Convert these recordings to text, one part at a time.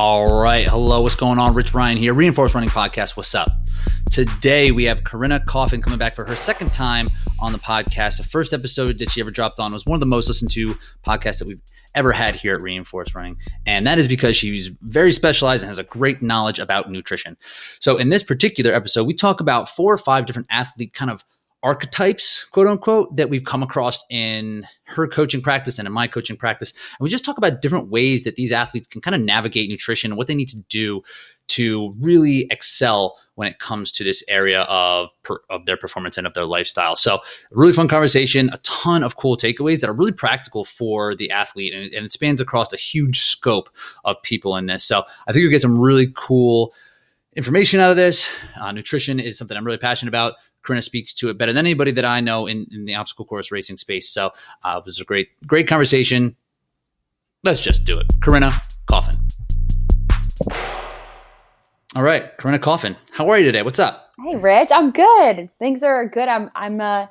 All right. Hello. What's going on? Rich Ryan here, Reinforced Running Podcast. What's up? Today we have Corinna Coffin coming back for her second time on the podcast. The first episode that she ever dropped on was one of the most listened to podcasts that we've ever had here at Reinforced Running. And that is because she's very specialized and has a great knowledge about nutrition. So in this particular episode, we talk about four or five different athlete kind of archetypes, quote unquote, that we've come across in her coaching practice and in my coaching practice. And we just talk about different ways that these athletes can kind of navigate nutrition and what they need to do to really excel when it comes to this area of, of their performance and of their lifestyle. So, really fun conversation, a ton of cool takeaways that are really practical for the athlete, and, and it spans across a huge scope of people in this. So, I think you'll get some really cool information out of this. Uh, nutrition is something I'm really passionate about. Corinna speaks to it better than anybody that I know in, in the obstacle course racing space. So uh, it was a great, great conversation. Let's just do it. Corinna Coffin. All right, Corinna Coffin. How are you today? What's up? Hey, Rich. I'm good. Things are good. I'm. I'm. Uh,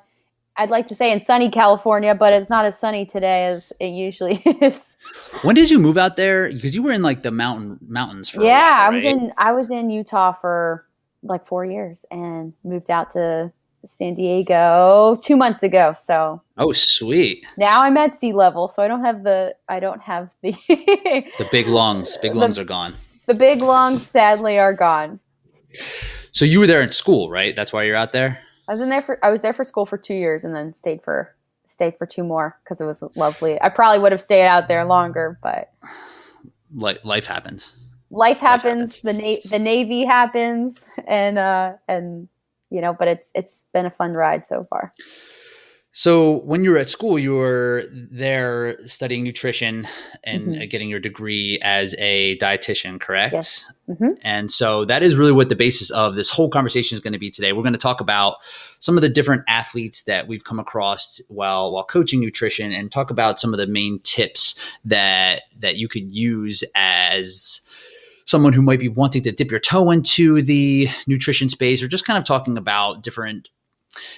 I'd like to say in sunny California, but it's not as sunny today as it usually is. When did you move out there? Because you were in like the mountain mountains for. Yeah, while, right? I was in. I was in Utah for like four years and moved out to San Diego two months ago. So oh, sweet. Now I'm at sea level, so I don't have the I don't have the the big lungs. Big lungs the, are gone. The big lungs sadly are gone. So you were there in school, right? That's why you're out there. I was in there for I was there for school for two years and then stayed for stayed for two more because it was lovely. I probably would have stayed out there longer, but like life happens life happens, the na- the navy happens and uh and you know but it's it's been a fun ride so far so when you were at school you were there studying nutrition and mm-hmm. getting your degree as a dietitian correct yes. Mm-hmm. and so that is really what the basis of this whole conversation is going to be today we're going to talk about some of the different athletes that we've come across while while coaching nutrition and talk about some of the main tips that that you could use as someone who might be wanting to dip your toe into the nutrition space or just kind of talking about different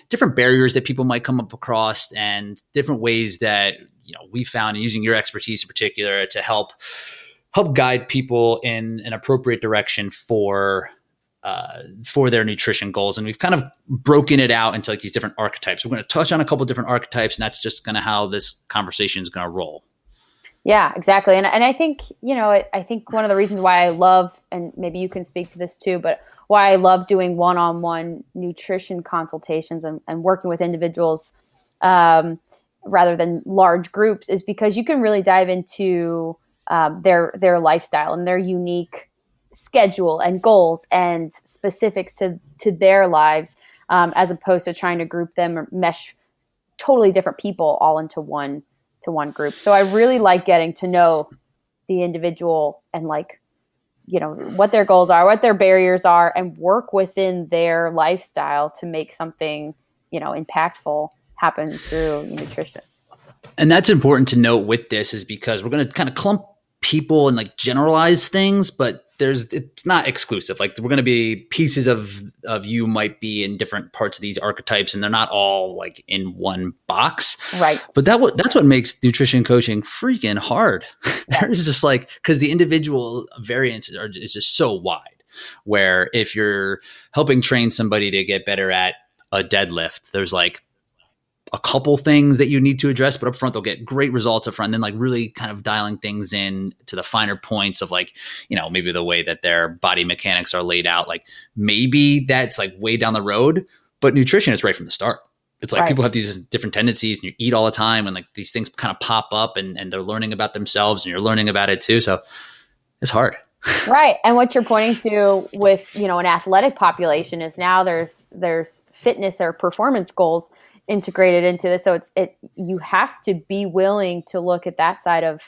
different barriers that people might come up across and different ways that you know we found and using your expertise in particular to help help guide people in an appropriate direction for uh, for their nutrition goals. And we've kind of broken it out into like these different archetypes. We're going to touch on a couple different archetypes, and that's just kind of how this conversation is going to roll. Yeah, exactly. And and I think, you know, I, I think one of the reasons why I love and maybe you can speak to this too, but why I love doing one-on-one nutrition consultations and, and working with individuals um, rather than large groups is because you can really dive into um, their their lifestyle and their unique schedule and goals and specifics to to their lives um, as opposed to trying to group them or mesh totally different people all into one to one group. So I really like getting to know the individual and like you know what their goals are, what their barriers are and work within their lifestyle to make something, you know, impactful happen through nutrition. And that's important to note with this is because we're going to kind of clump people and like generalize things, but there's it's not exclusive. Like we're going to be pieces of of you might be in different parts of these archetypes, and they're not all like in one box. Right. But that what that's what makes nutrition coaching freaking hard. There's just like because the individual variance are is just so wide. Where if you're helping train somebody to get better at a deadlift, there's like a couple things that you need to address, but up front they'll get great results up front. And then like really kind of dialing things in to the finer points of like, you know, maybe the way that their body mechanics are laid out. Like maybe that's like way down the road, but nutrition is right from the start. It's like right. people have these different tendencies and you eat all the time and like these things kind of pop up and, and they're learning about themselves and you're learning about it too. So it's hard. right. And what you're pointing to with, you know, an athletic population is now there's there's fitness or performance goals integrated into this. So it's it you have to be willing to look at that side of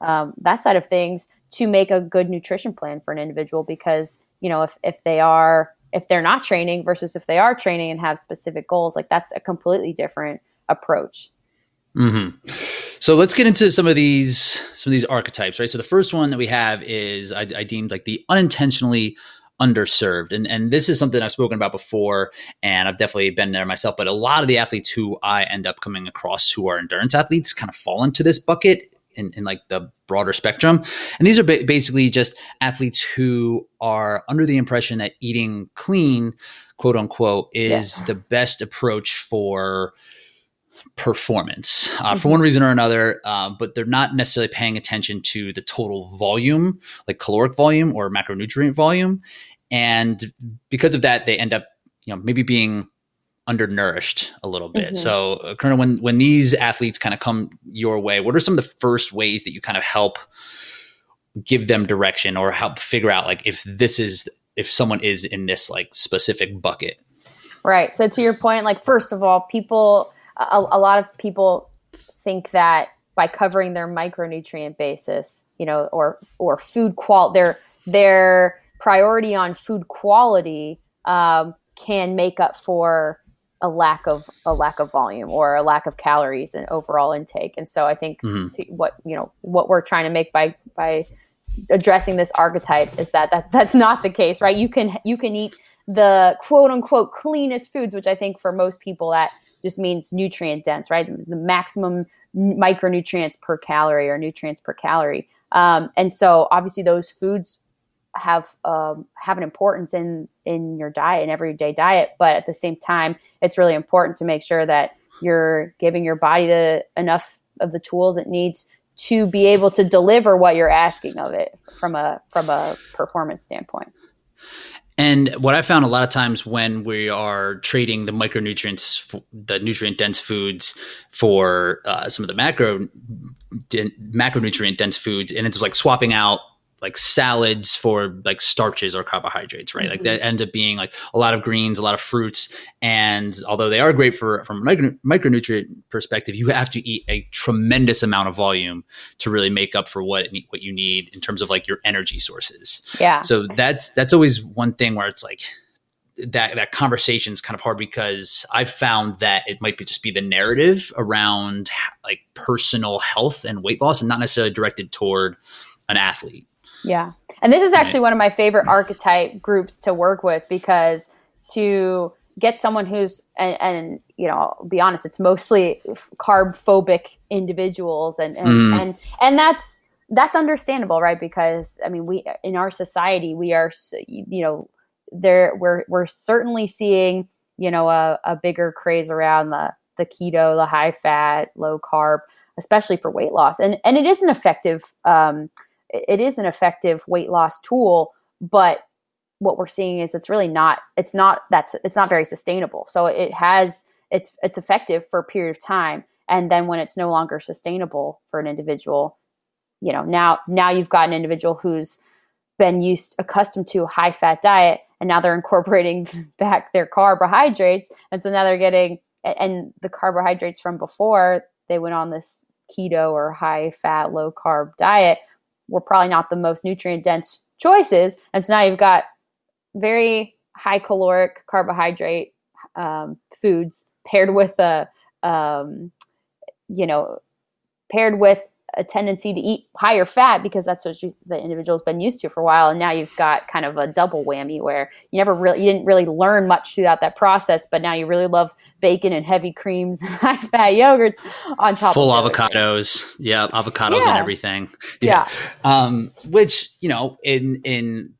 um, that side of things to make a good nutrition plan for an individual because you know if if they are if they're not training versus if they are training and have specific goals like that's a completely different approach mm-hmm. so let's get into some of these some of these archetypes right so the first one that we have is I, I deemed like the unintentionally underserved. And and this is something I've spoken about before, and I've definitely been there myself. But a lot of the athletes who I end up coming across who are endurance athletes kind of fall into this bucket in, in like the broader spectrum. And these are ba- basically just athletes who are under the impression that eating clean, quote unquote, is yeah. the best approach for performance uh, mm-hmm. for one reason or another, uh, but they're not necessarily paying attention to the total volume, like caloric volume or macronutrient volume. And because of that, they end up, you know, maybe being undernourished a little bit. Mm-hmm. So, uh, Corinna, when when these athletes kind of come your way, what are some of the first ways that you kind of help give them direction or help figure out like if this is if someone is in this like specific bucket? Right. So to your point, like first of all, people a, a lot of people think that by covering their micronutrient basis, you know, or or food qual their their priority on food quality um, can make up for a lack of a lack of volume or a lack of calories and overall intake. And so I think mm-hmm. to, what you know what we're trying to make by by addressing this archetype is that, that that's not the case, right? You can you can eat the quote unquote cleanest foods, which I think for most people that just means nutrient dense, right? The maximum micronutrients per calorie or nutrients per calorie. Um, and so obviously those foods have um, have an importance in in your diet and everyday diet, but at the same time, it's really important to make sure that you're giving your body the enough of the tools it needs to be able to deliver what you're asking of it from a from a performance standpoint. And what I found a lot of times when we are trading the micronutrients, the nutrient dense foods for uh, some of the macro macronutrient dense foods, and it's like swapping out like salads for like starches or carbohydrates, right? Mm-hmm. Like that ends up being like a lot of greens, a lot of fruits, and although they are great for from a micro, micronutrient perspective, you have to eat a tremendous amount of volume to really make up for what it, what you need in terms of like your energy sources. Yeah. So that's that's always one thing where it's like that that conversation is kind of hard because I've found that it might be just be the narrative around like personal health and weight loss and not necessarily directed toward an athlete. Yeah. And this is actually one of my favorite archetype groups to work with because to get someone who's and, and you know I'll be honest it's mostly carb phobic individuals and and, mm. and and that's that's understandable right because i mean we in our society we are you know there we're we're certainly seeing you know a, a bigger craze around the the keto the high fat low carb especially for weight loss and and it is an effective um, it is an effective weight loss tool, but what we're seeing is it's really not it's not that's it's not very sustainable. So it has it's it's effective for a period of time and then when it's no longer sustainable for an individual, you know, now now you've got an individual who's been used accustomed to a high fat diet and now they're incorporating back their carbohydrates and so now they're getting and the carbohydrates from before they went on this keto or high fat low carb diet were probably not the most nutrient dense choices. And so now you've got very high caloric carbohydrate um, foods paired with a, um, you know, paired with a tendency to eat higher fat because that's what you, the individual's been used to for a while and now you've got kind of a double whammy where you never really you didn't really learn much throughout that process but now you really love bacon and heavy creams and high fat yogurts on top full avocados things. yeah avocados yeah. and everything yeah, yeah. Um, which you know in in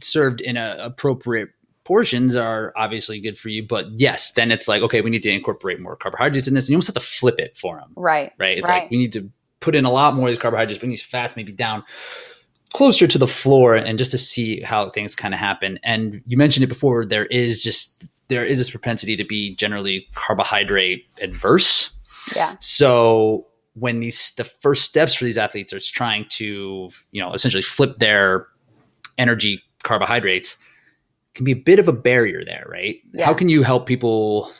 served in a appropriate portions are obviously good for you but yes then it's like okay we need to incorporate more carbohydrates in this and you almost have to flip it for them right right it's right. like we need to put in a lot more of these carbohydrates, bring these fats maybe down closer to the floor and just to see how things kind of happen. And you mentioned it before, there is just there is this propensity to be generally carbohydrate adverse. Yeah. So when these the first steps for these athletes are trying to, you know, essentially flip their energy carbohydrates can be a bit of a barrier there, right? Yeah. How can you help people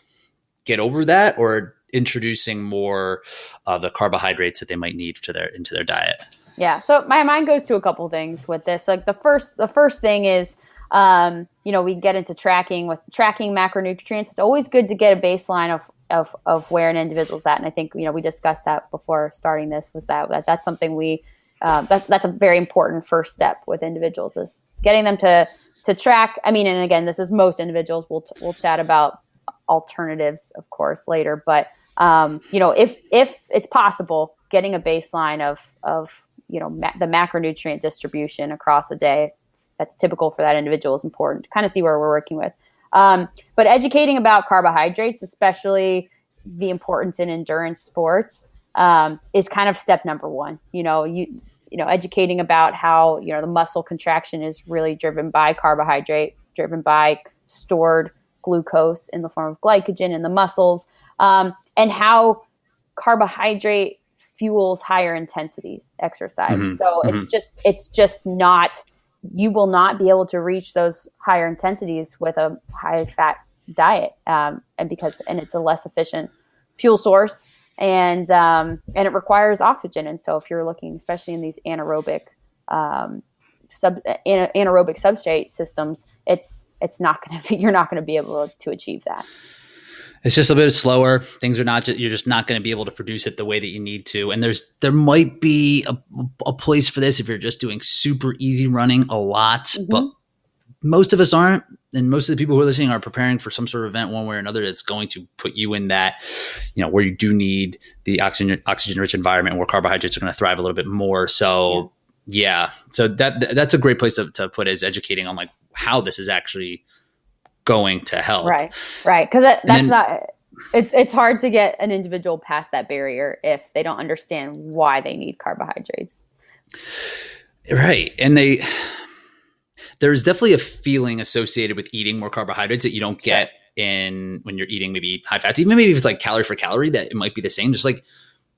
get over that or introducing more of the carbohydrates that they might need to their into their diet. Yeah. So my mind goes to a couple things with this. Like the first the first thing is um, you know, we get into tracking with tracking macronutrients. It's always good to get a baseline of of, of where an individual's at. And I think, you know, we discussed that before starting this was that, that that's something we, uh, that, that's a very important first step with individuals is getting them to, to track. I mean, and again, this is most individuals. We'll, t- we'll chat about alternatives, of course, later, but um, you know, if if it's possible, getting a baseline of of you know ma- the macronutrient distribution across a day that's typical for that individual is important to kind of see where we're working with. Um, but educating about carbohydrates, especially the importance in endurance sports, um, is kind of step number one. You know, you you know, educating about how you know the muscle contraction is really driven by carbohydrate, driven by stored glucose in the form of glycogen in the muscles, um, and how carbohydrate fuels higher intensities exercise. Mm-hmm. So mm-hmm. it's just it's just not you will not be able to reach those higher intensities with a high fat diet, um, and because and it's a less efficient fuel source, and um, and it requires oxygen. And so if you're looking, especially in these anaerobic um, sub anaerobic substrate systems, it's it's not going to be you're not going to be able to achieve that it's just a bit slower. Things are not just, you're just not going to be able to produce it the way that you need to. And there's there might be a, a place for this if you're just doing super easy running a lot, mm-hmm. but most of us aren't. And most of the people who are listening are preparing for some sort of event one way or another that's going to put you in that, you know, where you do need the oxygen oxygen rich environment where carbohydrates are going to thrive a little bit more. So yeah. yeah. So that that's a great place to, to put is educating on like how this is actually going to help. Right, right. Because that, that's then, not. It's it's hard to get an individual past that barrier if they don't understand why they need carbohydrates. Right, and they there's definitely a feeling associated with eating more carbohydrates that you don't get sure. in when you're eating maybe high fats. Even maybe if it's like calorie for calorie, that it might be the same. Just like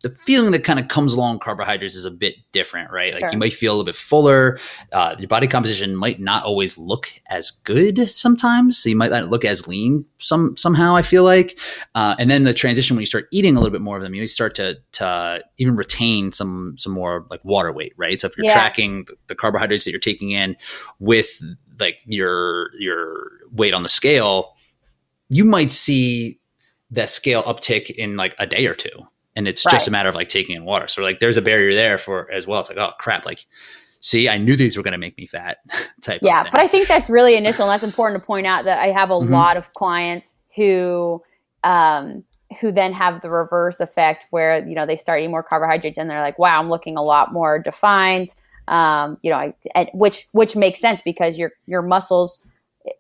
the feeling that kind of comes along carbohydrates is a bit different, right? Sure. Like you might feel a little bit fuller. Uh, your body composition might not always look as good sometimes. So you might not look as lean some somehow. I feel like, uh, and then the transition when you start eating a little bit more of them, you start to to even retain some some more like water weight, right? So if you're yeah. tracking the carbohydrates that you're taking in with like your your weight on the scale, you might see that scale uptick in like a day or two and it's right. just a matter of like taking in water. So like there's a barrier there for as well. It's like oh crap, like see, I knew these were going to make me fat. type. Yeah, but I think that's really initial. and That's important to point out that I have a mm-hmm. lot of clients who. Um, who then have the reverse effect where you know they start eating more carbohydrates and they're like wow i'm looking a lot more defined um, you know I, which which makes sense because your your muscles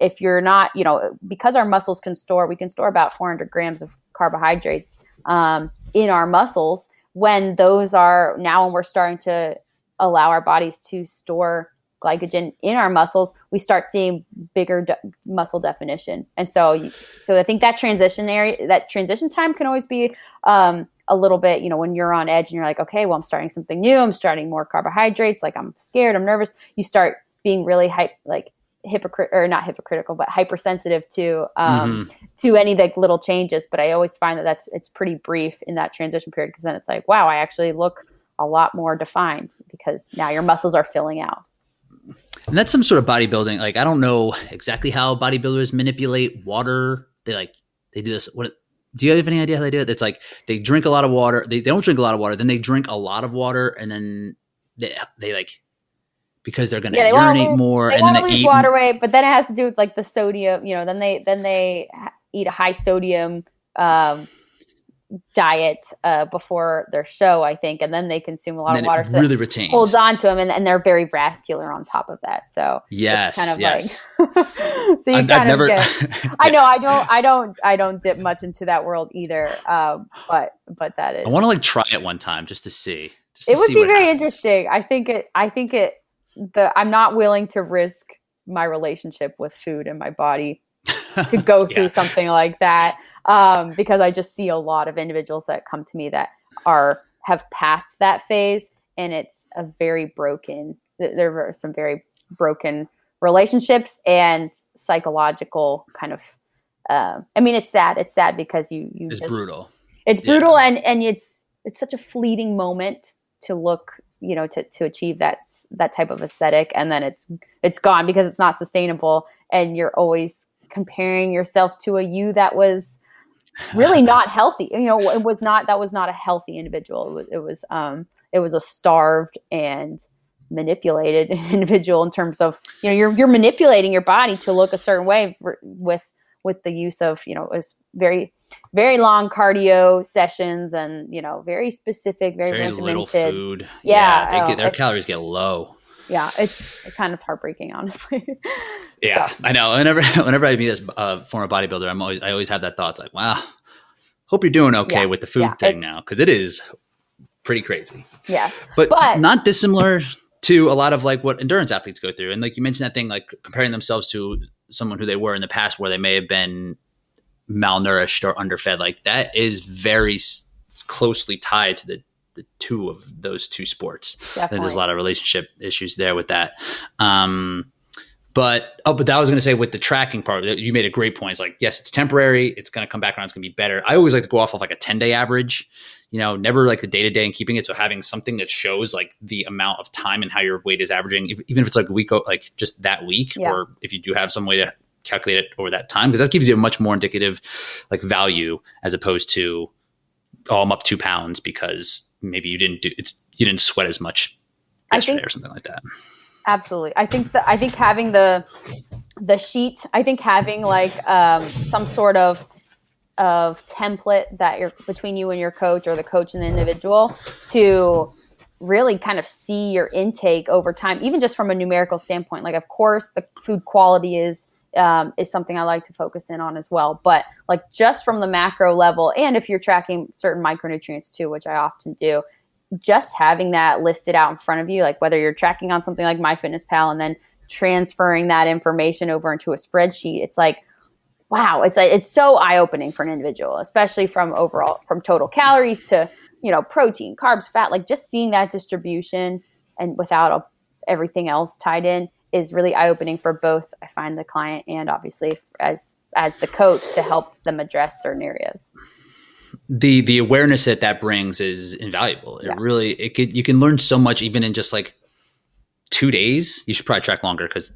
if you're not you know because our muscles can store we can store about 400 grams of carbohydrates um, in our muscles when those are now when we're starting to allow our bodies to store glycogen in our muscles we start seeing bigger de- muscle definition. And so so i think that transition area that transition time can always be um, a little bit you know when you're on edge and you're like okay well i'm starting something new. I'm starting more carbohydrates. Like i'm scared. I'm nervous. You start being really hype like hypocrite or not hypocritical but hypersensitive to um mm-hmm. to any like little changes but i always find that that's it's pretty brief in that transition period because then it's like wow i actually look a lot more defined because now your muscles are filling out. And that's some sort of bodybuilding like i don't know exactly how bodybuilders manipulate water. They like they do this what do you have any idea how they do it? It's like they drink a lot of water they, they don't drink a lot of water then they drink a lot of water and then they, they like because they're going to yeah, urinate lose, more and then they eat water weight. But then it has to do with like the sodium. You know, then they then they eat a high sodium um, diet uh, before their show, I think, and then they consume a lot of water. so really retains. holds on to them, and, and they're very vascular on top of that. So yes, kind of yes. like so you I've, kind I've of never, get. I know I don't I don't I don't dip much into that world either. Um, but but that is. I want to like try it one time just to see. Just it to would be very happens. interesting. I think it. I think it the I'm not willing to risk my relationship with food and my body to go through yeah. something like that um, because I just see a lot of individuals that come to me that are have passed that phase and it's a very broken there are some very broken relationships and psychological kind of uh, I mean it's sad it's sad because you you it's just, brutal it's brutal yeah. and and it's it's such a fleeting moment to look you know to, to achieve that that type of aesthetic and then it's it's gone because it's not sustainable and you're always comparing yourself to a you that was really not healthy. You know it was not that was not a healthy individual. It was, it was um it was a starved and manipulated individual in terms of you know you're you're manipulating your body to look a certain way for, with with the use of you know it was very very long cardio sessions and you know very specific very, Very regimented food. Yeah, they oh, get, their calories get low. yeah it's kind of heartbreaking honestly Yeah, So- I know. Whenever whenever I meet this uh, former bodybuilder, I'm always I always have that thought. It's like, wow, hope you're doing okay Yeah, with the food yeah, thing now because it is pretty crazy. yeah but, But- not dissimilar to a lot of like what endurance athletes go through. And like you mentioned that thing, like comparing themselves to someone who they were in the past, where they may have been malnourished or underfed. Like that is very s- closely tied to the the two of those two sports. Definitely there's a lot of relationship issues there with that. Um, but oh, but that was going to say with the tracking part, you made a great point. It's like yes, it's temporary. It's going to come back around. It's going to be better. I always like to go off of like a 10 day average. You know, never like the day to day and keeping it. So having something that shows like the amount of time and how your weight is averaging, if, even if it's like week, like just that week, Yeah. or if you do have some way to calculate it over that time, because that gives you a much more indicative like value as opposed to oh, I'm up two pounds because maybe you didn't do it's you didn't sweat as much yesterday think- or something like that. absolutely i think that i think having the the sheet i think having like um, some sort of of template that you're between you and your coach or the coach and the individual to really kind of see your intake over time even just from a numerical standpoint. Like of course the food quality is um, is something i like to focus in on as well. But like just from the macro level and if you're tracking certain micronutrients too which i often do just having that listed out in front of you, like whether you're tracking on something like MyFitnessPal and then transferring that information over into a spreadsheet, it's like, wow, it's like it's so eye opening for an individual, especially from overall from total calories to you know protein, carbs, fat. Like just seeing that distribution and without a, everything else tied in is really eye opening for both. I find the client and obviously as as the coach to help them address certain areas. the the awareness that that brings is invaluable. It Yeah. really it could you can learn so much even in just like two days. You should probably track longer because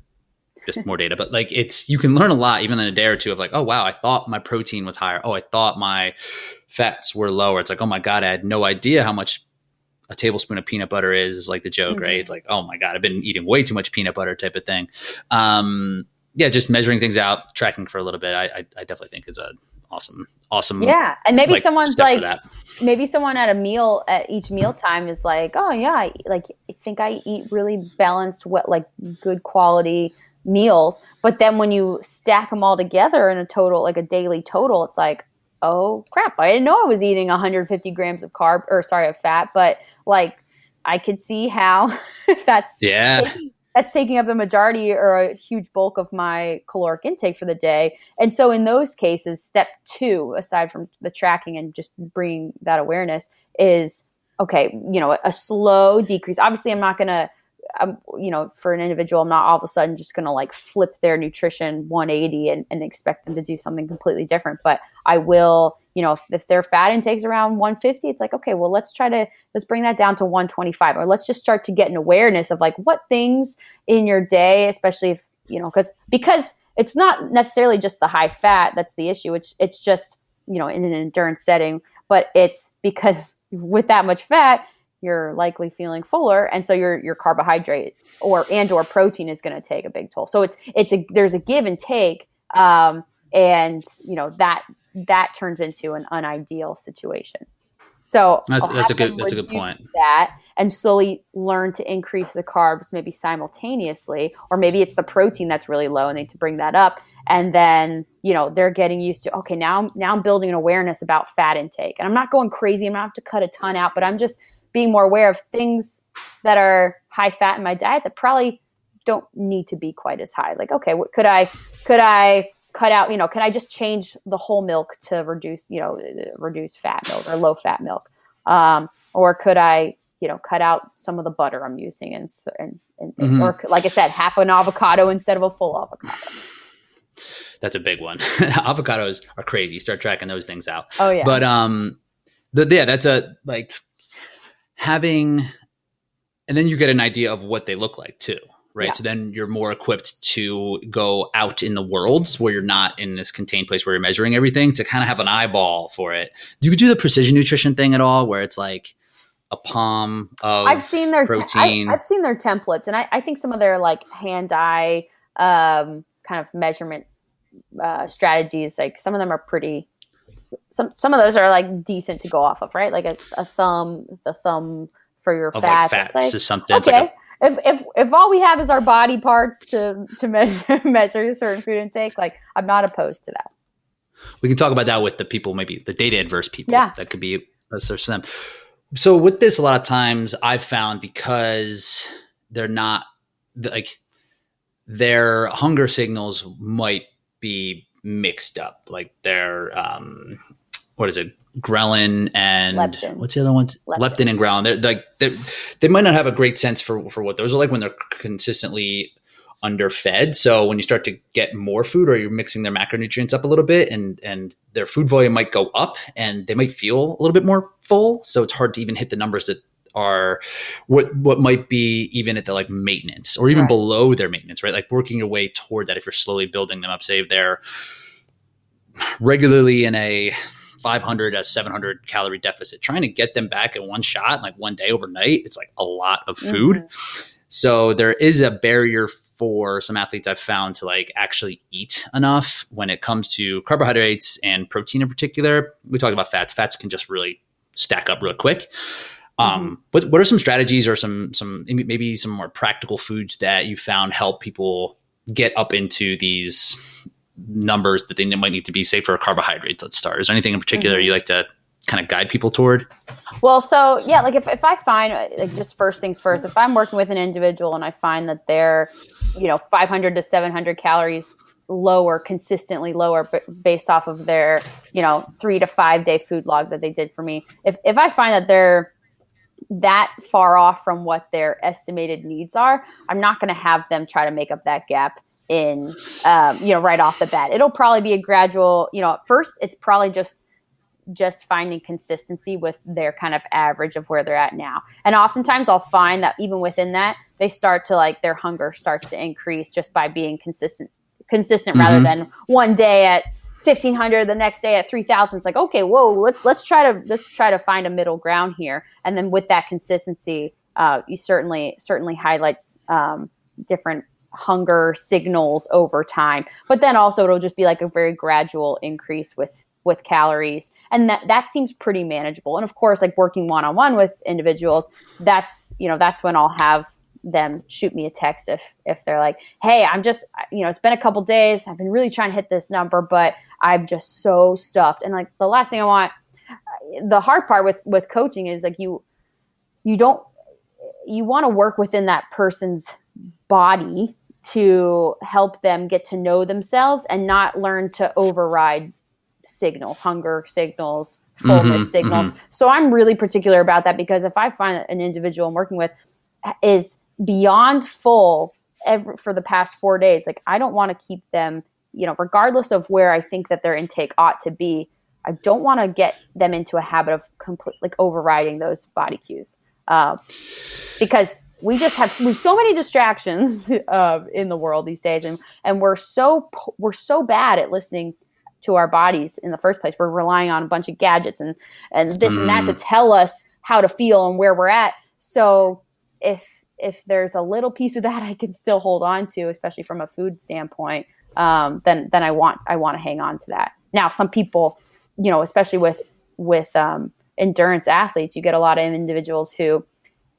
just more data. But like it's you can learn a lot even in a day or two of like oh wow I thought my protein was higher. Oh I thought my fats were lower. It's like oh my god I had no idea how much a tablespoon of peanut butter is is like the joke Mhm. right. It's like oh my god I've been eating way too much peanut butter type of thing. Um, yeah, just measuring things out, tracking for a little bit. I I, I definitely think is a awesome awesome Yeah, and maybe like, someone's like, maybe someone at a meal at each meal time is like, oh yeah, I, like I think I eat really balanced, what like good quality meals. But then when you stack them all together in a total, like a daily total, it's like, oh crap, I didn't know I was eating 150 grams of carb or sorry of fat, but like I could see how that's Yeah. taking, that's taking up the majority or a huge bulk of my caloric intake for the day. And so in those cases, step two, aside from the tracking and just bringing that awareness, is okay. You know, a slow decrease. Obviously, I'm not going to. Um, you know, for an individual, I'm not all of a sudden just going to like flip their nutrition 180 and, and expect them to do something completely different. But I will, you know, if, if their fat intake's around 150, it's like, okay, well, let's try to let's bring that down to 125 or let's just start to get an awareness of like what things in your day especially if you know because because it's not necessarily just the high fat that's the issue it's it's just you know in an endurance setting but it's because with that much fat you're likely feeling fuller and so your your carbohydrate or and or protein is going to take a big toll so it's it's a there's a give and take um and you know that that turns into an unideal situation so That's- that's a good- that's a good point. That and slowly learn to increase the carbs, maybe simultaneously, or maybe it's the protein that's really low, and they need to bring that up. And then you know they're getting used to okay now now I'm building an awareness about fat intake, and I'm not going crazy. I'm not have to cut a ton out, but I'm just being more aware of things that are high fat in my diet that probably don't need to be quite as high. Like okay, what could I could I cut out you know can i just change the whole milk to reduce you know reduce fat milk or low fat milk um, or could i you know cut out some of the butter i'm using and and, and. Mhm. or like i said half an avocado instead of a full avocado That's a big one. Avocados are crazy. Start tracking those things out. oh yeah But um, the, yeah, that's a like having, and then you get an idea of what they look like too, right? Yeah. So then you're more equipped to go out in the world where you're not in this contained place where you're measuring everything to kind of have an eyeball for it. Do you do the precision nutrition thing at all, where it's like a palm of I've seen their te- protein? I've, I've seen their templates, and I, I think some of their like hand eye um, kind of measurement uh, strategies, like some of them are pretty. Some some of those are like decent to go off of, right? Like a, a thumb, the thumb for your Of fats. like fats like, is something. Okay. like if, if if all we have is our body parts to to measure measure certain food intake, like I'm not opposed to that. we can talk about that with the people, maybe the data adverse people. Yeah. That could be a source for them. So with this, a lot of times I've found because they're not like their hunger signals might be mixed up. Like their um, what is it? Ghrelin and Leptin. what's the other ones? Leptin. Leptin, and ghrelin. They're like they're, they might not have a great sense for for what those are like when they're consistently underfed. So when you start to get more food or you're mixing their macronutrients up a little bit and and their food volume might go up and they might feel a little bit more full. So it's hard to even hit the numbers that are what what might be even at the like maintenance or even Right. below their maintenance, right? Like working your way toward that if you're slowly building them up. Say they're regularly in a 500 a 700 calorie deficit trying to get them back in one shot like one day overnight it's like a lot of food mm-hmm. so there is a barrier for some athletes I've found to like actually eat enough when it comes to carbohydrates and protein in particular. We talked about fats. Fats can just really stack up real quick. Um, what what are some strategies or some some maybe some more practical foods that you found help people get up into these numbers that they might need to be say for carbohydrates? Let's start. Is there anything in particular Mhm. you like to kind of guide people toward? Well, so yeah, like if, if I find like just first things first, if I'm working with an individual and I find that they're, you know, 500 to 700 calories lower, consistently lower, b- based off of their, you know, three to five day food log that they did for me. If if I find that they're that far off from what their estimated needs are, I'm not going to have them try to make up that gap in, um, you know, right off the bat. It'll probably be a gradual, you know, at first it's probably just just finding consistency with their kind of average of where they're at now. And oftentimes I'll find that even within that, they start to like their hunger starts to increase just by being consistent consistent rather Mhm. than one day at 1500 the next day at 3000 it's like okay whoa let's let's try to let's try to find a middle ground here. And then with that consistency uh, you certainly certainly highlights um, different hunger signals over time. But then also it'll just be like a very gradual increase with with calories. And that that seems pretty manageable. And of course like working one-on-one with individuals that's you know that's when i'll have them shoot me a text if if they're like hey i'm just you know it's been a couple days. I've been really trying to hit this number but i'm just so stuffed. And like the last thing i want the hard part with with coaching is like you you don't you want to work within that person's body to help them get to know themselves and not learn to override signals, hunger signals, fullness Mhm, signals. So I'm really particular about that because if I find that an individual I'm working with is beyond full every, for the past four days, like I don't want to keep them, you know, regardless of where I think that their intake ought to be. I don't want to get them into a habit of complete like overriding those body cues uh, because we just have we so many distractions uh, in the world these days, and and we're so we're so bad at listening to our bodies in the first place. We're relying on a bunch of gadgets and and this and that to tell us how to feel and where we're at. So if if there's a little piece of that I can still hold on to, especially from a food standpoint, um, then then I want I want to hang on to that. Now, some people, you know, especially with with um, endurance athletes, you get a lot of individuals who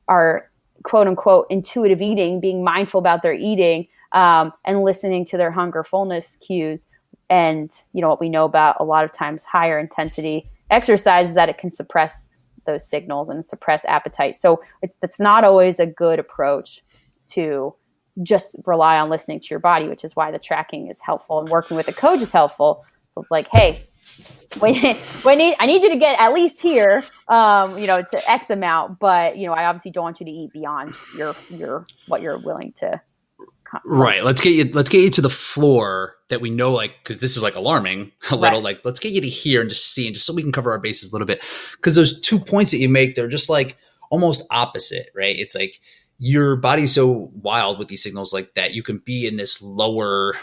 are quote unquote intuitive eating, being mindful about their eating um, and listening to their hunger fullness cues. And you know what we know about a lot of times higher intensity exercise is that it can suppress those signals and suppress appetite. So it, it's not always a good approach to just rely on listening to your body, which is why the tracking is helpful and working with a coach is helpful. So it's like, hey, we, we need, I need you to get at least here, um, you know, to X amount, but you know, I obviously don't want you to eat beyond your, your, what you're willing to. Right. Let's get you. Let's get you to the floor that we know, like, because this is like alarming a little. Right. Like, let's get you to here and just see, and just so we can cover our bases a little bit. Because those two points that you make, they're just like almost opposite, right? It's like your body's so wild with these signals, like that you can be in this lower,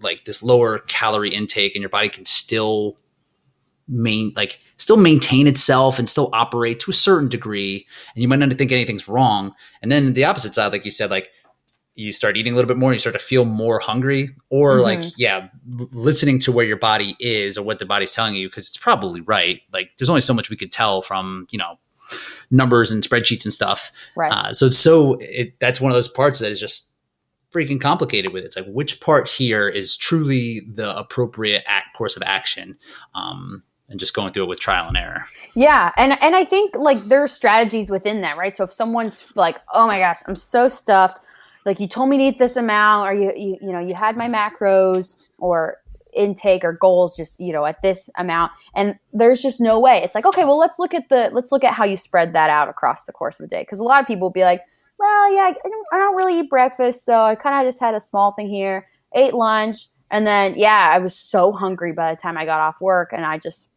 like this lower calorie intake, and your body can still main like still maintain itself and still operate to a certain degree and you might not think anything's wrong and then the opposite side like you said like you start eating a little bit more, you start to feel more hungry, or Mhm. like, yeah, listening to where your body is or what the body's telling you, because it's probably right. Like, there's only so much we could tell from, you know, numbers and spreadsheets and stuff. Right. Uh, so it's so, it, that's one of those parts that is just freaking complicated with it. It's like, which part here is truly the appropriate act, course of action? Um, and just going through it with trial and error. Yeah, and and I think like there's strategies within that, right? So if someone's like, "Oh my gosh, I'm so stuffed," like you told me to eat this amount, or you you, you know you had my macros or intake or goals just you know at this amount, and there's just no way. It's like, okay, well let's look at the let's look at how you spread that out across the course of a day, because a lot of people will be like, "Well, yeah, I don't, I don't really eat breakfast, so I kind of just had a small thing here, ate lunch." And then, yeah, I was so hungry by the time I got off work, and I just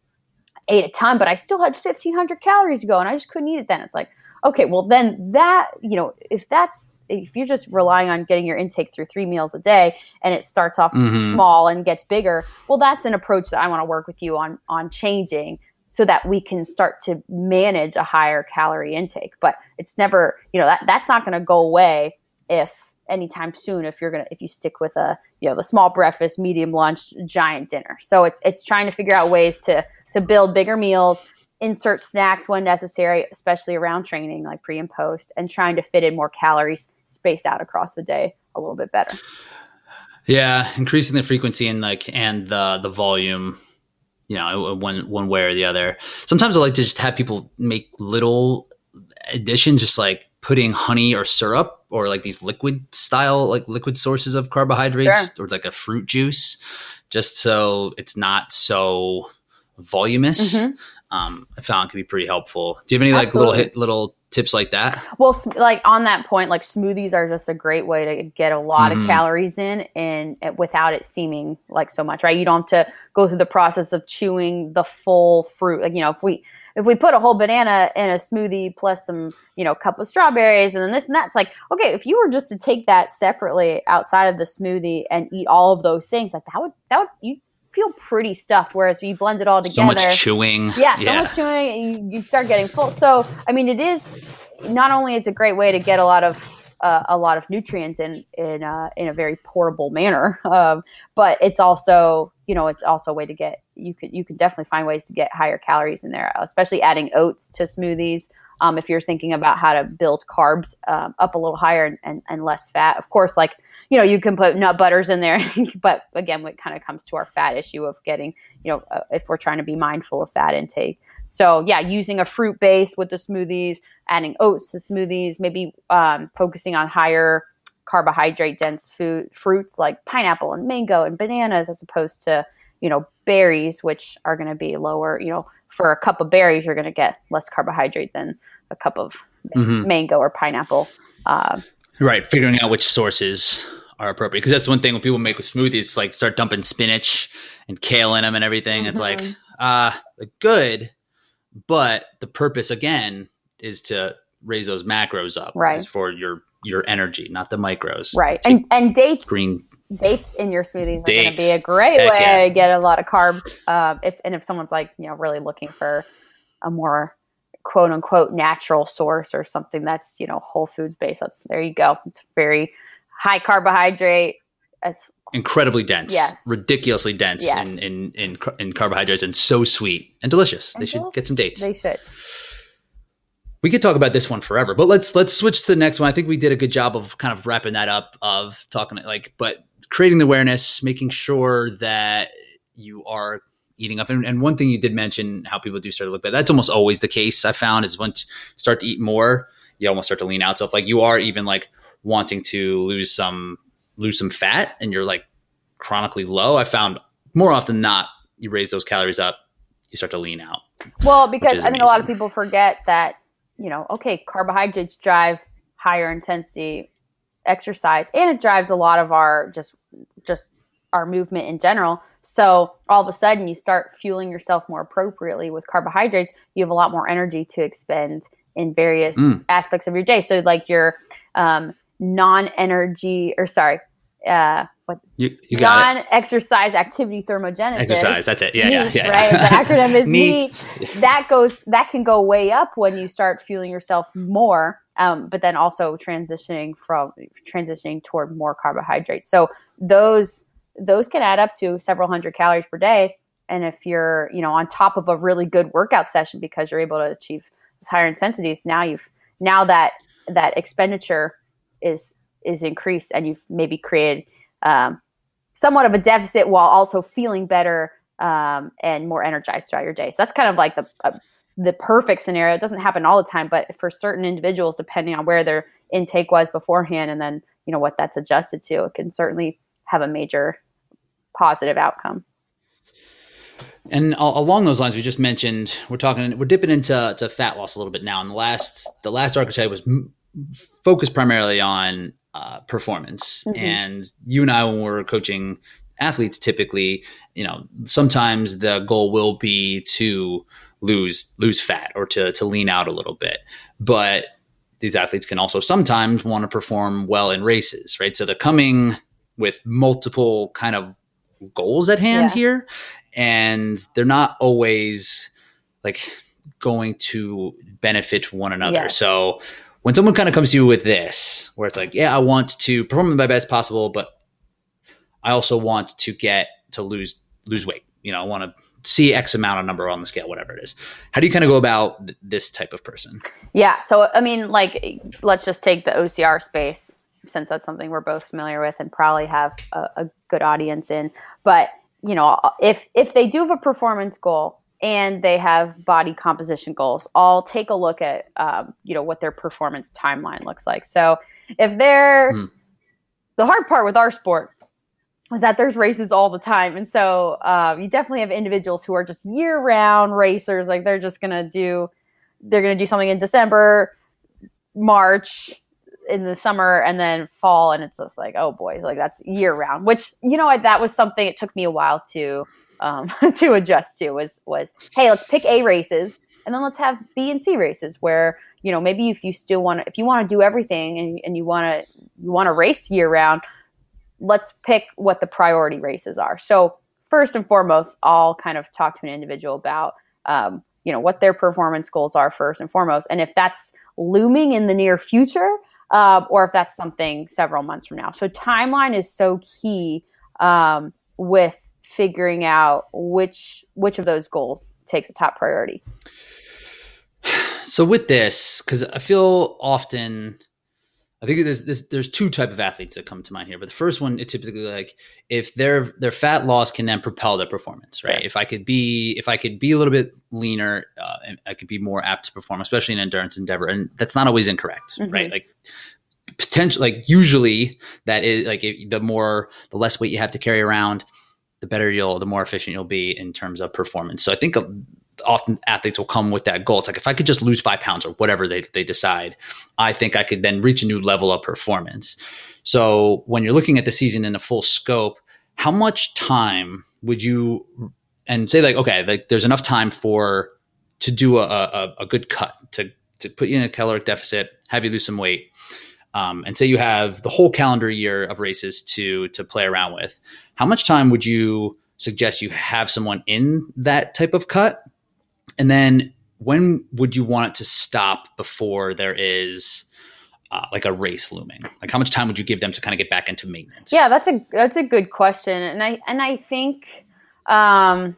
ate a ton, but I still had 1500 calories to go and I just couldn't eat it then. It's like, okay, well, then that, you know, if that's, if you're just relying on getting your intake through three meals a day and it starts off Mhm. small and gets bigger, well, that's an approach that I want to work with you on, on changing so that we can start to manage a higher calorie intake. But it's never, you know, that, that's not going to go away if anytime soon if you're gonna if you stick with a you know the small breakfast medium lunch giant dinner so it's it's trying to figure out ways to to build bigger meals insert snacks when necessary especially around training like pre and post and trying to fit in more calories spaced out across the day a little bit better Yeah, increasing the frequency and like and the the volume, you know, one one way or the other. Sometimes I like to just have people make little additions, just like putting honey or syrup or like these liquid style like liquid sources of carbohydrates or like a fruit juice, just so it's not so voluminous. Mhm. Um, I found can be pretty helpful. Do you have any like little Absolutely. hit, little tips like that? well like on that point like smoothies are just a great way to get a lot Mhm. of calories in and without it seeming like so much right you don't have to go through the process of chewing the full fruit like you know if we if we put a whole banana in a smoothie plus some you know cup of strawberries and then this and that it's like okay if you were just to take that separately outside of the smoothie and eat all of those things like that would that would you feel pretty stuffed whereas you blend it all together, So much chewing. yeah, so much chewing, you, you start getting full. So, I mean, it is not only it's a great way to get a lot of uh, a lot of nutrients in in uh, in a very portable manner, um, but it's also you know it's also a way to get you could you could definitely find ways to get higher calories in there, especially adding oats to smoothies. Um, if you're thinking about how to build carbs um, up a little higher and, and, and less fat, of course, like you know, you can put nut butters in there, but again, it kind of comes to our fat issue of getting, you know, uh, if we're trying to be mindful of fat intake. So yeah, using a fruit base with the smoothies, adding oats to smoothies, maybe um, focusing on higher carbohydrate dense food fruits like pineapple and mango and bananas as opposed to you know berries which are going to be lower you know for a cup of berries you're going to get less carbohydrate than a cup of Mhm. mango or pineapple uh, Right, figuring out which sources are appropriate because that's one thing when people make with smoothies, like start dumping spinach and kale in them and everything. It's like, uh, good, but the purpose again is to raise those macros up, Right. For your your energy, not the micros, right and and dates green. Dates in your smoothies are going to be a great Heck way yeah. to get a lot of carbs. Um, if and if someone's like you know really looking for a more quote unquote natural source or something that's you know whole foods based, that's there you go. It's very high carbohydrate as incredibly dense, Yeah. ridiculously dense in, in in in carbohydrates, and so sweet and delicious. And they should get some dates. they should. We could talk about this one forever, but let's let's switch to the next one. I think we did a good job of kind of wrapping that up of talking like, but creating the awareness, making sure that you are eating up. And, and one thing you did mention how people do start to look bad. That's almost always the case. I found is once you start to eat more, you almost start to lean out. So if like you are even like wanting to lose some lose some fat and you're like chronically low, I found more often than not you raise those calories up, you start to lean out. Well, because I think a lot of people forget that, you know, okay, carbohydrates drive higher intensity exercise and it drives a lot of our just just our movement in general. So all of a sudden you start fueling yourself more appropriately with carbohydrates, you have a lot more energy to expend in various Mm. aspects of your day. So like your um, non-energy or sorry, uh, what You you non-exercise activity thermogenesis Exercise. That's it. Yeah, yeah, NEAT, yeah. right? The acronym is Neat. NEAT. That goes that can go way up when you start fueling yourself more um, but then also transitioning from transitioning toward more carbohydrates. So those those can add up to several hundred calories per day. And if you're you know on top of a really good workout session because you're able to achieve those higher intensities, now you've now that that expenditure is is increased and you've maybe created um, somewhat of a deficit while also feeling better um, and more energized throughout your day. So that's kind of like the uh, the perfect scenario. It doesn't happen all the time, but for certain individuals, depending on where their intake was beforehand, and then you know what that's adjusted to, it can certainly have a major positive outcome. And along those lines, we just mentioned we're talking we're dipping into to fat loss a little bit now. And the last the last archetype was m- focused primarily on uh, performance. Mm-hmm. And you and I, when we're coaching athletes, typically, you know, sometimes the goal will be to lose lose fat or to to lean out a little bit, but these athletes can also sometimes want to perform well in races, right? So they're coming with multiple kind of goals at hand yeah. here, and they're not always like going to benefit one another. Yeah. So when someone kind of comes to you with this, where it's like, yeah, I want to perform my best possible, but I also want to get to lose lose weight. You know, I want to see X amount of number on the scale, whatever it is. How do you kind of go about th- this type of person? Yeah. So, I mean, like, let's just take the OCR space since that's something we're both familiar with and probably have a, a good audience in. But, you know, if, if they do have a performance goal, and they have body composition goals. I'll take a look at um, you know what their performance timeline looks like. So if they're mm. the hard part with our sport is that there's races all the time, and so uh, you definitely have individuals who are just year round racers. Like they're just gonna do they're gonna do something in December, March. In the summer and then fall, and it's just like, oh boy, like that's year round. Which you know, that was something. It took me a while to um, to adjust to was was hey let's pick a races and then let's have b and c races where you know maybe if you still want to if you want to do everything and, and you want to you want to race year round let's pick what the priority races are. So first and foremost i'll kind of talk to an individual about um, you know what their performance goals are first and foremost and if that's looming in the near future uh, or if that's something several months from now. So timeline is so key um, with figuring out which which of those goals takes a top priority. So with this, because I feel often, I think there's, there's there's two type of athletes that come to mind here. But the first one, it typically like if their their fat loss can then propel their performance, right? Yeah. If I could be if I could be a little bit leaner, uh, I could be more apt to perform, especially in endurance endeavor, and that's not always incorrect, mm-hmm. right? Like potential, like usually that is like the more the less weight you have to carry around the better you'll, the more efficient you'll be in terms of performance. So I think uh, often athletes will come with that goal. It's like if I could just lose five pounds or whatever they, they decide, I think I could then reach a new level of performance. So when you're looking at the season in a full scope, how much time would you and say like okay, like there's enough time for to do a, a, a good cut to to put you in a caloric deficit, have you lose some weight, um, and say you have the whole calendar year of races to to play around with how much time would you suggest you have someone in that type of cut? And then when would you want it to stop before there is uh, like a race looming? Like how much time would you give them to kind of get back into maintenance? Yeah, that's a that's a good question, and I and I think, um,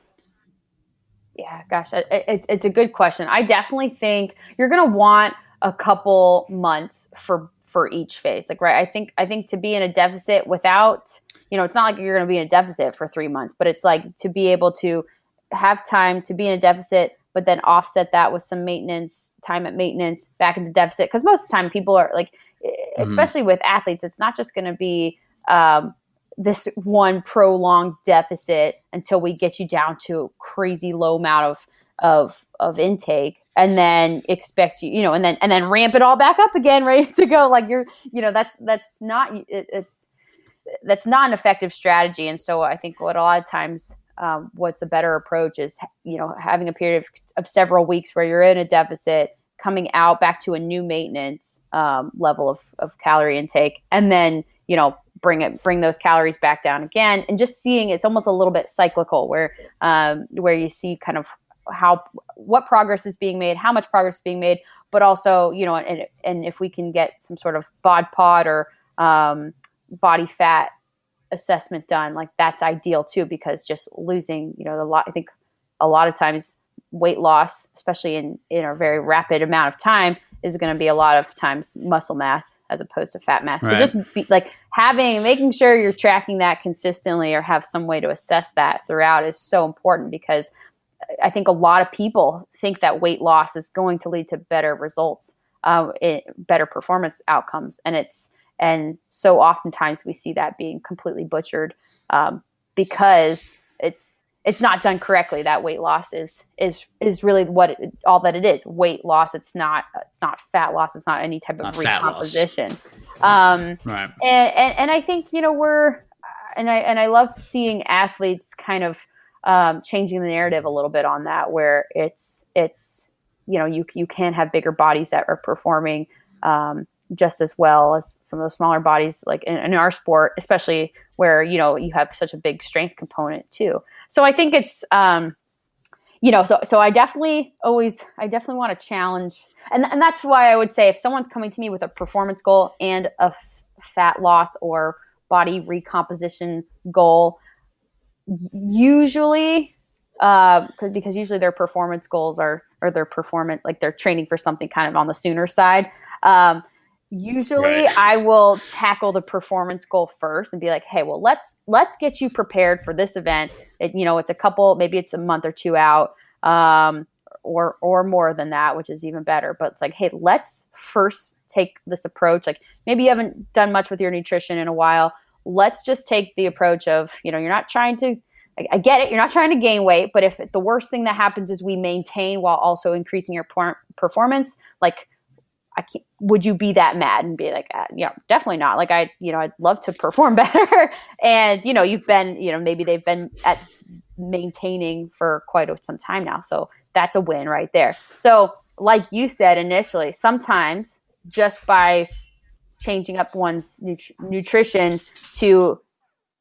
yeah, gosh, it, it, it's a good question. I definitely think you're going to want a couple months for for each phase. Like right, I think I think to be in a deficit without you know, it's not like you're going to be in a deficit for three months, but it's like to be able to have time to be in a deficit, but then offset that with some maintenance, time at maintenance, back into deficit. Because most of the time, people are like, mm-hmm. especially with athletes, it's not just going to be um, this one prolonged deficit until we get you down to a crazy low amount of of of intake and then expect you you know and then and then ramp it all back up again ready to go like you're you know that's that's not it, it's that's not an effective strategy. And so I think what a lot of times um, what's a better approach is you know having a period of, of, several weeks where you're in a deficit coming out back to a new maintenance um, level of, of calorie intake and then you know bring it bring those calories back down again and just seeing it's almost a little bit cyclical where um, where you see kind of how what progress is being made, how much progress is being made, but also you know, and, and if we can get some sort of bod pod or um, body fat assessment done, like that's ideal too, because just losing, you know, the lot. I think a lot of times weight loss, especially in in a very rapid amount of time, is going to be a lot of times muscle mass as opposed to fat mass. Right. So just be, like having making sure you're tracking that consistently or have some way to assess that throughout is so important because I think a lot of people think that weight loss is going to lead to better results, uh, it, better performance outcomes, and it's and so oftentimes we see that being completely butchered um, because it's it's not done correctly. That weight loss is is is really what it, all that it is. Weight loss. It's not it's not fat loss. It's not any type of recomposition. Um, right. And, and and I think you know we're and I and I love seeing athletes kind of um, changing the narrative a little bit on that, where it's it's you know you you can have bigger bodies that are performing um, just as well as some of the smaller bodies, like in, in, our sport, especially where you know you have such a big strength component too. So I think it's um, you know so so I definitely always I definitely want to challenge, and and that's why I would say if someone's coming to me with a performance goal and a f- fat loss or body recomposition goal usually uh, because usually their performance goals are or their performance like they're training for something kind of on the sooner side. Um, usually right. i will tackle the performance goal first and be like hey well let's let's get you prepared for this event. It, you know it's a couple maybe it's a month or two out um, or or more than that which is even better. But it's like hey let's first take this approach. Like maybe you haven't done much with your nutrition in a while let's just take the approach of you know you're not trying to I, get it you're not trying to gain weight but if the worst thing that happens is we maintain while also increasing your performance like I can't, would you be that mad and be like, uh, yeah, definitely not. Like I, you know, I'd love to perform better. and, you know, you've been, you know, maybe they've been at maintaining for quite some time now. So that's a win right there. So like you said initially, sometimes just by changing up one's nut- nutrition to,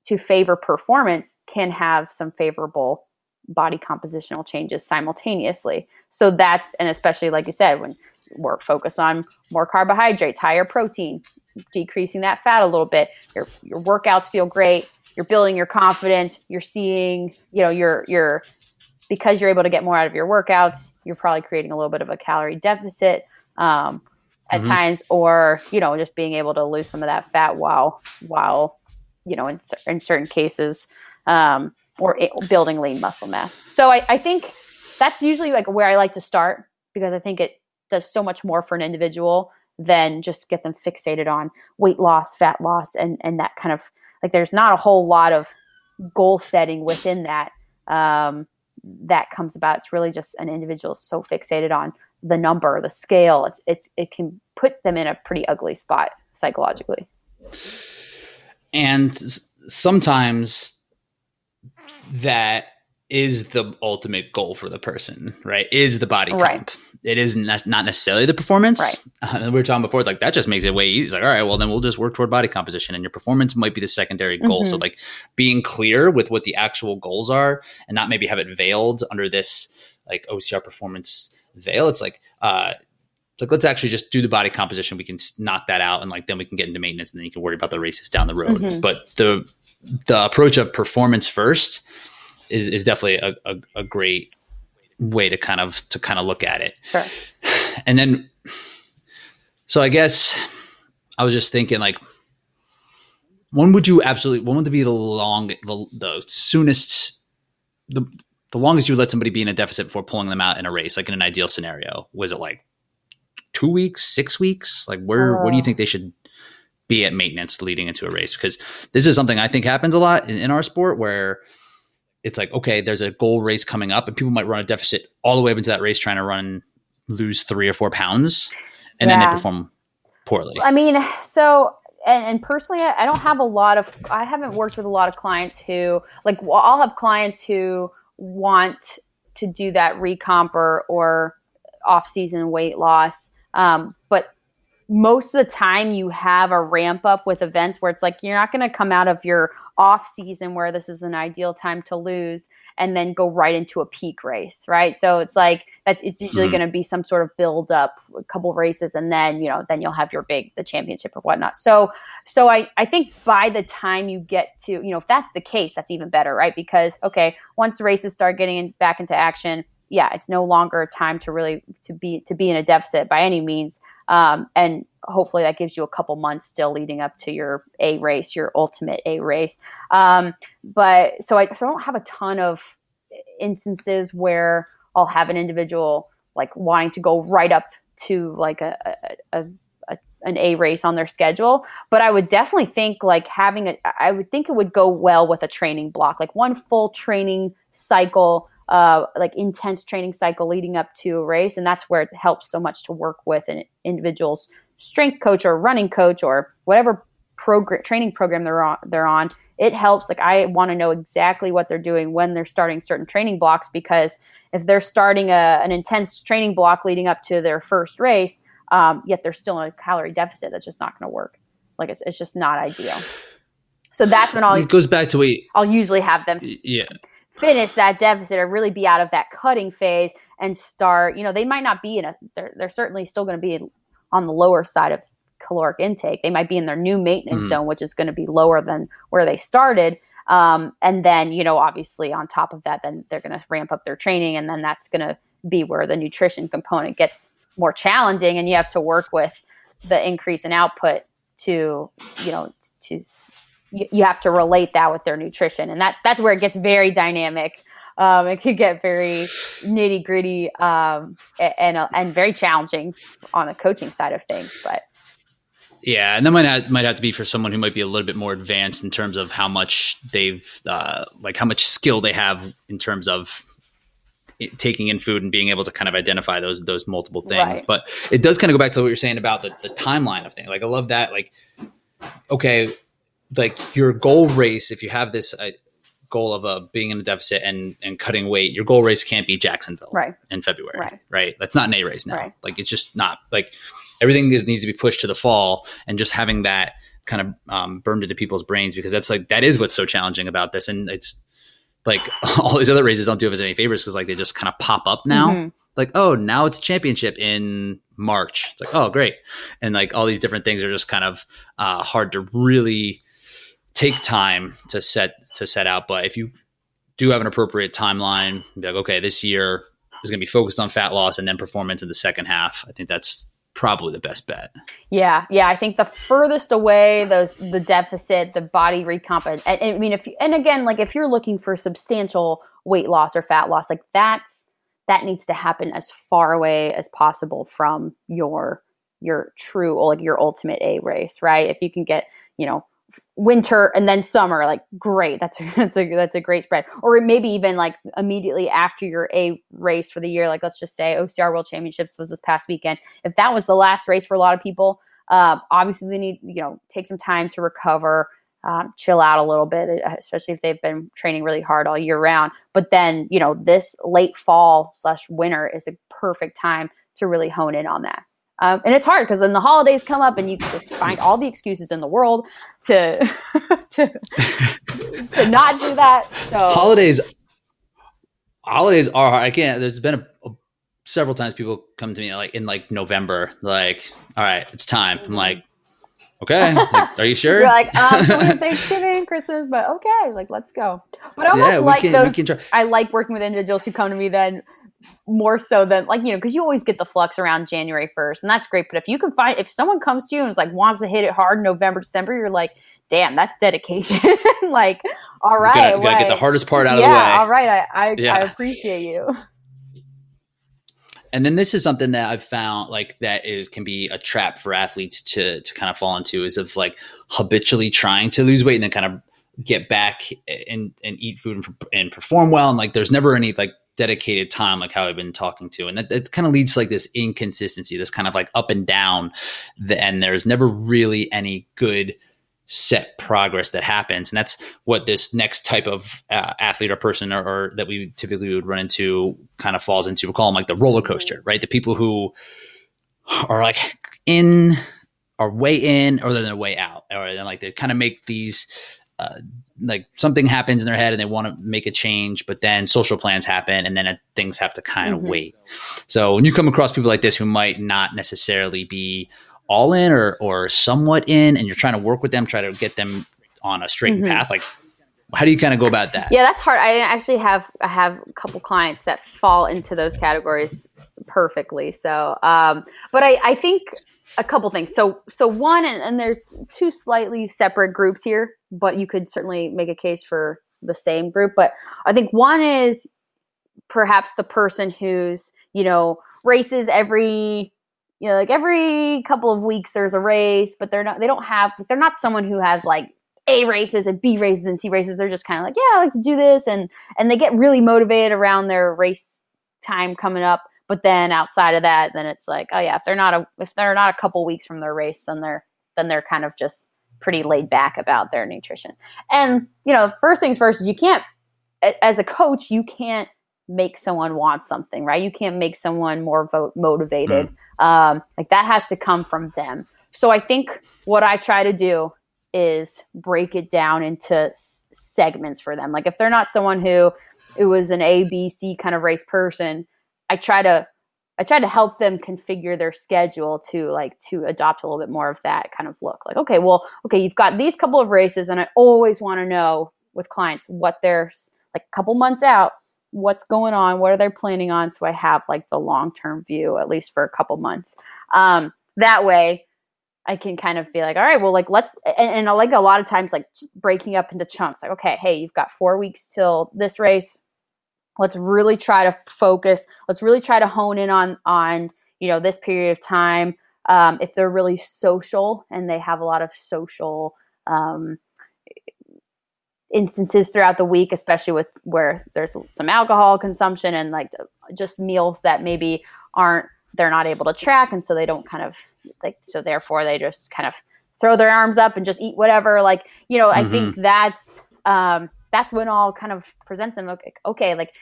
to favor performance can have some favorable body compositional changes simultaneously. So that's, and especially like you said, when work focus on more carbohydrates, higher protein, decreasing that fat a little bit. Your your workouts feel great. You're building your confidence. You're seeing, you know, you're you're because you're able to get more out of your workouts. You're probably creating a little bit of a calorie deficit um, at mm-hmm. times, or you know, just being able to lose some of that fat while while you know, in, in certain cases, um, or it, building lean muscle mass. So I, I think that's usually like where I like to start because I think it does so much more for an individual than just get them fixated on weight loss, fat loss, and and that kind of like there's not a whole lot of goal setting within that um, that comes about. It's really just an individual so fixated on the number, the scale. It, it it can put them in a pretty ugly spot psychologically. And sometimes that is the ultimate goal for the person, right? Is the body comp. Right. It is not necessarily the performance. Right. Uh, we were talking before, like that just makes it way easier. It's like, all right, well, then we'll just work toward body composition and your performance might be the secondary goal. Mm-hmm. So, like being clear with what the actual goals are and not maybe have it veiled under this like OCR performance veil. It's like, uh, like let's actually just do the body composition. We can knock that out, and like then we can get into maintenance, and then you can worry about the races down the road. Mm-hmm. But the the approach of performance first is is definitely a, a, a great way to kind of to kind of look at it. Sure. And then, so I guess I was just thinking like, when would you absolutely? When would be the long the, the soonest the the longest you let somebody be in a deficit before pulling them out in a race, like in an ideal scenario? Was it like two weeks, six weeks? Like where? Uh, what do you think they should be at maintenance leading into a race? Because this is something I think happens a lot in, in our sport where it's like okay there's a goal race coming up and people might run a deficit all the way up into that race trying to run lose three or four pounds and yeah. then they perform poorly i mean so and, and, personally i don't have a lot of i haven't worked with a lot of clients who like i'll have clients who want to do that recomp or, or off-season weight loss. Um, but most of the time you have a ramp up with events where it's like you're not going to come out of your off season where this is an ideal time to lose and then go right into a peak race, right? So it's like that's it's usually mm-hmm. going to be some sort of build up, a couple races, and then you know then you'll have your big the championship or whatnot. So so I I think by the time you get to you know if that's the case, that's even better, right? Because okay, once races start getting in, back into action, yeah, it's no longer time to really to be to be in a deficit by any means. Um, and hopefully that gives you a couple months still leading up to your A race, your ultimate A race. Um, but so I so I don't have a ton of instances where I'll have an individual like wanting to go right up to like a, a, a, a an A race on their schedule, but I would definitely think like having a, I would think it would go well with a training block, like one full training cycle uh, like intense training cycle leading up to a race, and that's where it helps so much to work with an individual's strength coach or running coach or whatever program training program they're on. They're on. It helps. Like I want to know exactly what they're doing when they're starting certain training blocks because if they're starting a, an intense training block leading up to their first race, um, yet they're still in a calorie deficit, that's just not going to work. Like it's it's just not ideal. So that's when I'll. It goes back to wait. I'll usually have them. Yeah finish that deficit or really be out of that cutting phase and start, you know, they might not be in a, they're, they're certainly still going to be on the lower side of caloric intake. They might be in their new maintenance mm. zone, which is going to be lower than where they started. Um, and then, you know, obviously on top of that, then they're going to ramp up their training. And then that's going to be where the nutrition component gets more challenging. And you have to work with the increase in output to, you know, to you, you have to relate that with their nutrition, and that that's where it gets very dynamic. Um, it could get very nitty gritty um, and uh, and very challenging on the coaching side of things. But yeah, and that might have, might have to be for someone who might be a little bit more advanced in terms of how much they've uh, like how much skill they have in terms of taking in food and being able to kind of identify those those multiple things. Right. But it does kind of go back to what you're saying about the, the timeline of things. Like I love that. Like okay, like your goal race, if you have this uh, goal of uh, being in a deficit and and cutting weight, your goal race can't be Jacksonville right. in February, right? Right. That's not an A race now. Right. Like it's just not like everything is, needs to be pushed to the fall, and just having that kind of um, burned into people's brains because that's like that is what's so challenging about this, and it's like all these other races don't do us any favors because like they just kind of pop up now. Mm-hmm. Like oh now it's championship in March. It's like oh great, and like all these different things are just kind of uh, hard to really take time to set to set out. But if you do have an appropriate timeline, be like, okay, this year is going to be focused on fat loss and then performance in the second half. I think that's probably the best bet. Yeah, yeah. I think the furthest away those the deficit, the body recomp, and, I mean, if you, and again, like if you're looking for substantial weight loss or fat loss, like that's that needs to happen as far away as possible from your your true or like your ultimate A race, right? If you can get you know winter and then summer like great that's a, that's a that's a great spread. Or maybe even like immediately after your a race for the year like let's just say ocr world championships was this past weekend. If that was the last race for a lot of people uh, obviously they need you know take some time to recover um, chill out a little bit especially if they've been training really hard all year round. But then you know this late fall slash winter is a perfect time to really hone in on that um, and it's hard because then the holidays come up and you just find all the excuses in the world to to to not do that. So holidays holidays are hard. I can't. There's been a, a, several times people come to me like in like November, like, all right, it's time. I'm like, okay, like, are you sure? You're like, um, Thanksgiving, Christmas, but okay, like let's go. But I almost yeah, like can, those. I like working with individuals who come to me then more so than like you know because you always get the flux around january 1st and that's great but if you can find if someone comes to you and is like wants to hit it hard in november december you're like damn that's dedication. Like all right gotta, gotta get the hardest part out yeah, of the way. all right i I, yeah. I appreciate you. And then this is something that I've found like that is can be a trap for athletes to to kind of fall into is of like habitually trying to lose weight and then kind of get back and and eat food and, and perform well and like there's never any like dedicated time, like how I've been talking to. And that, that kind of leads to like this inconsistency, this kind of like up and down. The, and there's never really any good set progress that happens. And that's what this next type of uh, athlete or person or, or, that we typically would run into kind of falls into. We call them like the roller coaster, right? The people who are like in are way in or they're way out, or then like they kind of make these uh, like something happens in their head and they want to make a change, but then social plans happen and then it, things have to kind of mm-hmm. wait. So when you come across people like this who might not necessarily be all in or or somewhat in, and you're trying to work with them, try to get them on a straight mm-hmm. path, like how do you kind of go about that? Yeah, that's hard. I actually have I have a couple clients that fall into those categories perfectly. So, um, but I, I think a couple things. So, so one, and, and there's two slightly separate groups here, but you could certainly make a case for the same group. But I think one is perhaps the person who's you know races every you know like every couple of weeks there's a race but they're not they don't have they're not someone who has like a races and b races and c races they're just kind of like yeah i like to do this and and they get really motivated around their race time coming up but then outside of that, then it's like, oh yeah, if they're not a if they're not a couple weeks from their race, then they're then they're kind of just pretty laid back about their nutrition. And you know, first things first, you can't as a coach, you can't make someone want something, right? You can't make someone more vote motivated. Mm. Um, like that has to come from them. So I think what I try to do is break it down into s- segments for them. Like if they're not someone who it was an A, B, C kind of race person, I try to I try to help them configure their schedule to like to adopt a little bit more of that kind of look. Like, okay, well, okay, you've got these couple of races, and I always want to know with clients what they're like a couple months out, what's going on, what are they planning on, so I have like the long term view at least for a couple months. Um, that way, I can kind of be like, all right, well, like let's and, and like a lot of times like breaking up into chunks. Like, okay, hey, you've got four weeks till this race let's really try to focus let's really try to hone in on on you know this period of time um, if they're really social and they have a lot of social um, instances throughout the week especially with where there's some alcohol consumption and like just meals that maybe aren't they're not able to track and so they don't kind of like so therefore they just kind of throw their arms up and just eat whatever like you know mm-hmm. i think mm-hmm. that's um, that's when all kind of presents them okay, okay like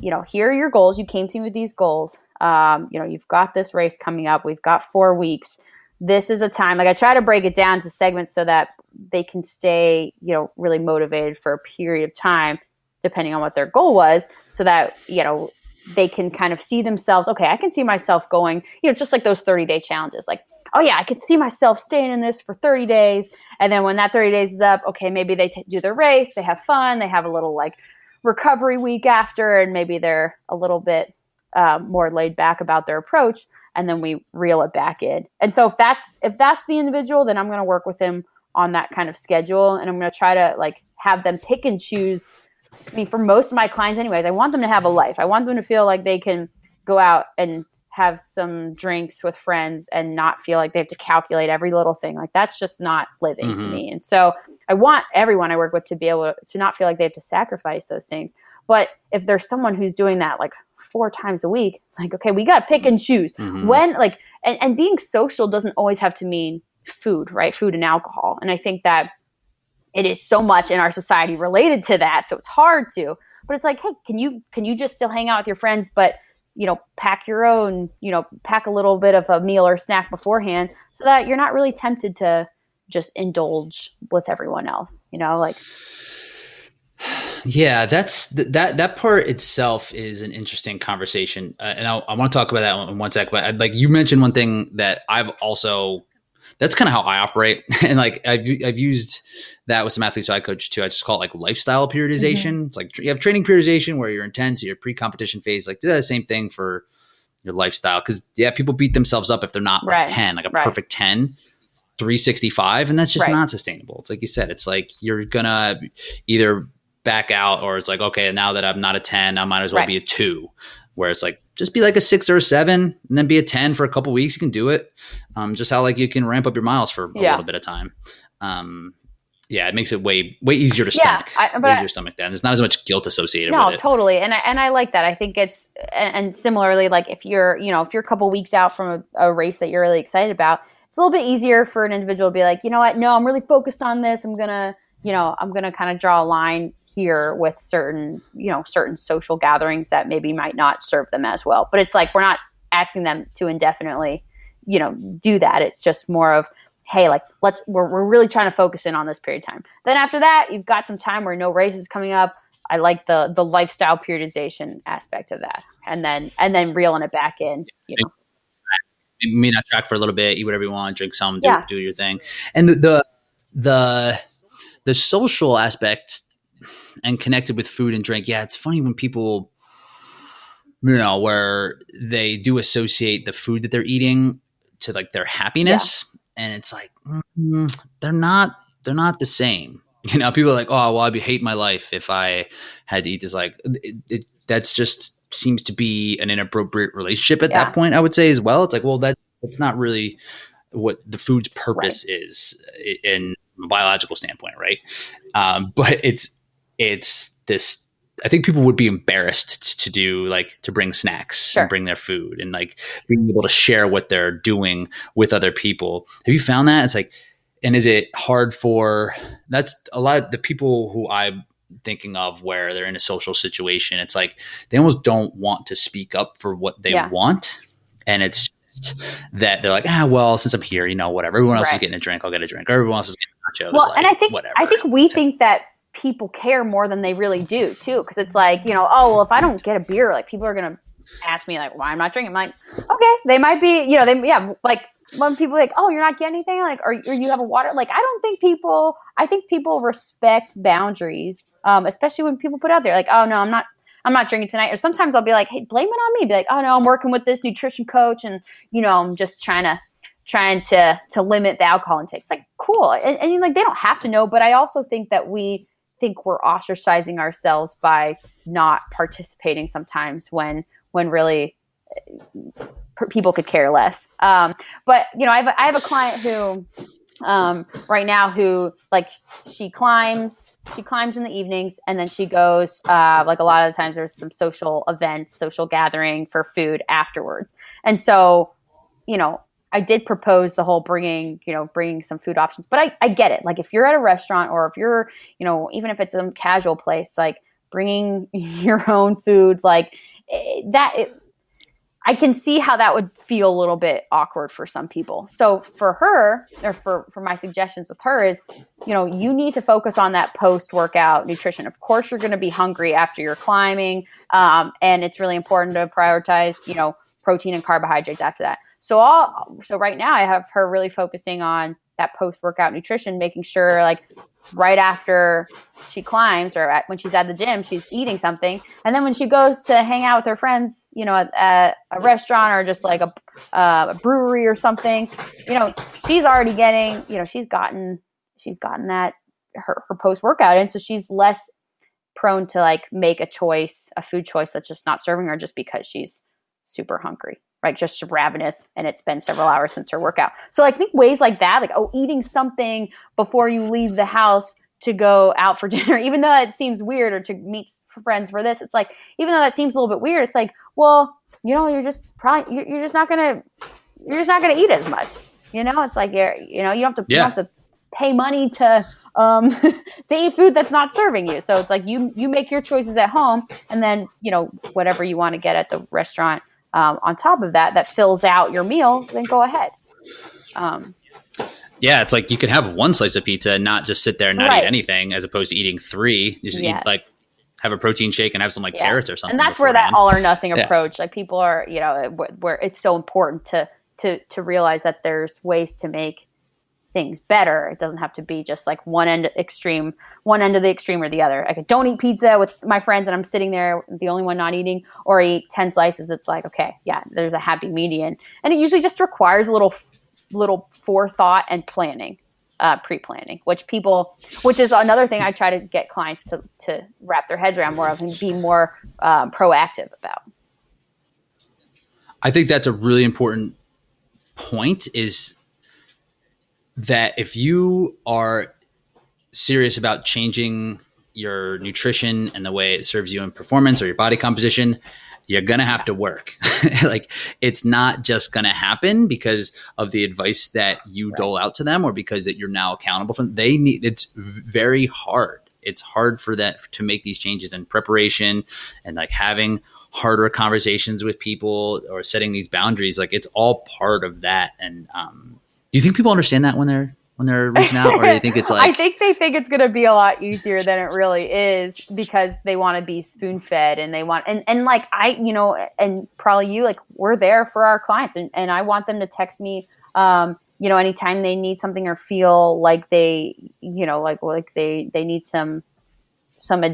you know, here are your goals. You came to me with these goals. Um, you know, you've got this race coming up. We've got four weeks. This is a time. Like I try to break it down to segments so that they can stay, you know, really motivated for a period of time, depending on what their goal was, so that you know they can kind of see themselves. Okay, I can see myself going. You know, just like those thirty day challenges. Like, oh yeah, I can see myself staying in this for thirty days, and then when that thirty days is up, okay, maybe they t- do the race. They have fun. They have a little like recovery week after, and maybe they're a little bit uh, more laid back about their approach, and then we reel it back in. And so if that's if that's the individual, then I'm going to work with him on that kind of schedule, and I'm going to try to like have them pick and choose. I mean, for most of my clients, anyways, I want them to have a life. I want them to feel like they can go out and have some drinks with friends and not feel like they have to calculate every little thing. Like that's just not living mm-hmm. to me. And so I want everyone I work with to be able to not feel like they have to sacrifice those things. But if there's someone who's doing that like four times a week, it's like, okay, we got to pick and choose mm-hmm. when like, and, and being social doesn't always have to mean food, right? Food and alcohol. And I think that it is so much in our society related to that. So it's hard to, but it's like, hey, can you, can you just still hang out with your friends, but you know, pack your own, you know, pack a little bit of a meal or snack beforehand so that you're not really tempted to just indulge with everyone else, you know, like yeah, that's that that part itself is an interesting conversation, uh, and I, I want to talk about that in one sec. But I'd, like you mentioned one thing that I've also that's kind of how I operate. and like I've I've used that with some athletes I coach too. I just call it like lifestyle periodization. Mm-hmm. It's like you have training periodization where you're intense, your pre-competition phase. Like do that same thing for your lifestyle because yeah, people beat themselves up if they're not right. like ten, like a right. perfect 10, 365, and that's just right. not sustainable. It's like you said, it's like you're gonna either back out or it's like okay, now that I'm not a ten, I might as well be a two where it's like just be like a six or a seven and then be a 10 for a couple weeks. You can do it. Um, just how like you can ramp up your miles for a yeah. little bit of time. Um, yeah, it makes it way way easier to stomach. Yeah, I, but way easier to stomach that. there's not as much guilt associated no, with it. totally. And I and I like that. I think it's and, and similarly, like if you're you know if you're a couple weeks out from a, a, race that you're really excited about, it's a little bit easier for an individual to be like, you know what, no, I'm really focused on this. I'm gonna you know I'm gonna kind of draw a line here with certain you know certain social gatherings that maybe might not serve them as well but it's like we're not asking them to indefinitely you know do that. It's just more of hey, like let's we're, we're really trying to focus in on this period of time. Then after that, you've got some time where no race is coming up. I like the the lifestyle periodization aspect of that, and then and then reeling it back in. You know. May not track for a little bit, eat whatever you want, drink some, do, yeah. do your thing, and the, the the social aspect and connected with food and drink. Yeah, it's funny when people you know where they do associate the food that they're eating to like their happiness yeah. and it's like mm, they're not they're not the same you know people are like oh well i'd be hate my life if i had to eat this like it, it, that's just seems to be an inappropriate relationship at yeah. that point i would say as well it's like well that that's not really what the food's purpose right. is in a biological standpoint right um, but it's it's this I think people would be embarrassed to do like to bring snacks sure. and bring their food and like being able to share what they're doing with other people. Have you found that? It's like, and is it hard for that's a lot of the people who I'm thinking of where they're in a social situation. It's like they almost don't want to speak up for what they yeah. want. And it's just that they're like, ah, well, since I'm here, you know, whatever. Everyone else right. is getting a drink, I'll get a drink. Or everyone else is Well, like, and I think whatever. I think we think that people care more than they really do too because it's like you know oh well if i don't get a beer like people are gonna ask me like why i'm not drinking? I'm like okay they might be you know they yeah like when people like oh you're not getting anything? Like or, or you have a water? Like i don't think people i think people respect boundaries um, especially when people put out there like oh no i'm not i'm not drinking tonight. Or sometimes i'll be like hey blame it on me. Be like oh no i'm working with this nutrition coach and you know i'm just trying to trying to to limit the alcohol intake. It's like cool. And, and like they don't have to know but i also think that we think we're ostracizing ourselves by not participating sometimes when when really uh, people could care less. Um, but you know, I have have a client who um, right now who like she climbs she climbs in the evenings and then she goes uh, like a lot of the times there's some social event social gathering for food afterwards. And so you know I did propose the whole bringing, you know, bringing some food options, but I, I get it. Like if you're at a restaurant or if you're, you know, even if it's a casual place, like bringing your own food, like eh, that, it, I can see how that would feel a little bit awkward for some people. So for her, or for for my suggestions with her is, you know, you need to focus on that post workout nutrition. Of course, you're going to be hungry after you're climbing, um, and it's really important to prioritize, you know, protein and carbohydrates after that. So all so right now I have her really focusing on that post workout nutrition, making sure like right after she climbs or at, when she's at the gym, she's eating something, and then when she goes to hang out with her friends, you know, at, at a restaurant or just like a, uh, a brewery or something, you know, she's already getting, you know, she's gotten she's gotten that her, her post workout, and so she's less prone to like make a choice, a food choice that's just not serving her just because she's super hungry right? Just ravenous, and it's been several hours since her workout. So I think ways like that, like oh, eating something before you leave the house to go out for dinner, even though it seems weird, or to meet friends for this, it's like even though that seems a little bit weird, it's like well, you know, you're just probably you're, you're just not gonna you're just not gonna eat as much. You know, it's like you're you know you don't have to yeah. you don't have to pay money to um, to eat food that's not serving you. So it's like you you make your choices at home, and then you know whatever you want to get at the restaurant um, on top of that that fills out your meal, then go ahead. Um, yeah, it's like you can have one slice of pizza and not just sit there and not right. eat anything, as opposed to eating three. You just yes. eat like have a protein shake and have some like yeah. carrots or something. And that's where that all or nothing yeah. approach. Like people are, you know, where it's so important to to to realize that there's ways to make things better. It doesn't have to be just like one end extreme, one end of the extreme or the other. I don't eat pizza with my friends and I'm sitting there the only one not eating, or eat ten slices. It's like okay, yeah, there's a happy median, and it usually just requires a little little forethought and planning. Uh, pre-planning, which people, which is another thing I try to get clients to to wrap their heads around more of and be more uh, proactive about. I think that's a really important point. Is that if you are serious about changing your nutrition and the way it serves you in performance or your body composition, you're going to have to work. like it's not just going to happen because of the advice that you dole out to them or because that you're now accountable for them. They need it's very hard. It's hard for that to make these changes in preparation and like having harder conversations with people or setting these boundaries like it's all part of that and um, do you think people understand that when they're when they're reaching out or do you think it's like I think they think it's going to be a lot easier than it really is because they want to be spoon fed and they want and and like I you know and probably you like we're there for our clients and and I want them to text me um you know anytime they need something or feel like they you know like like they they need some some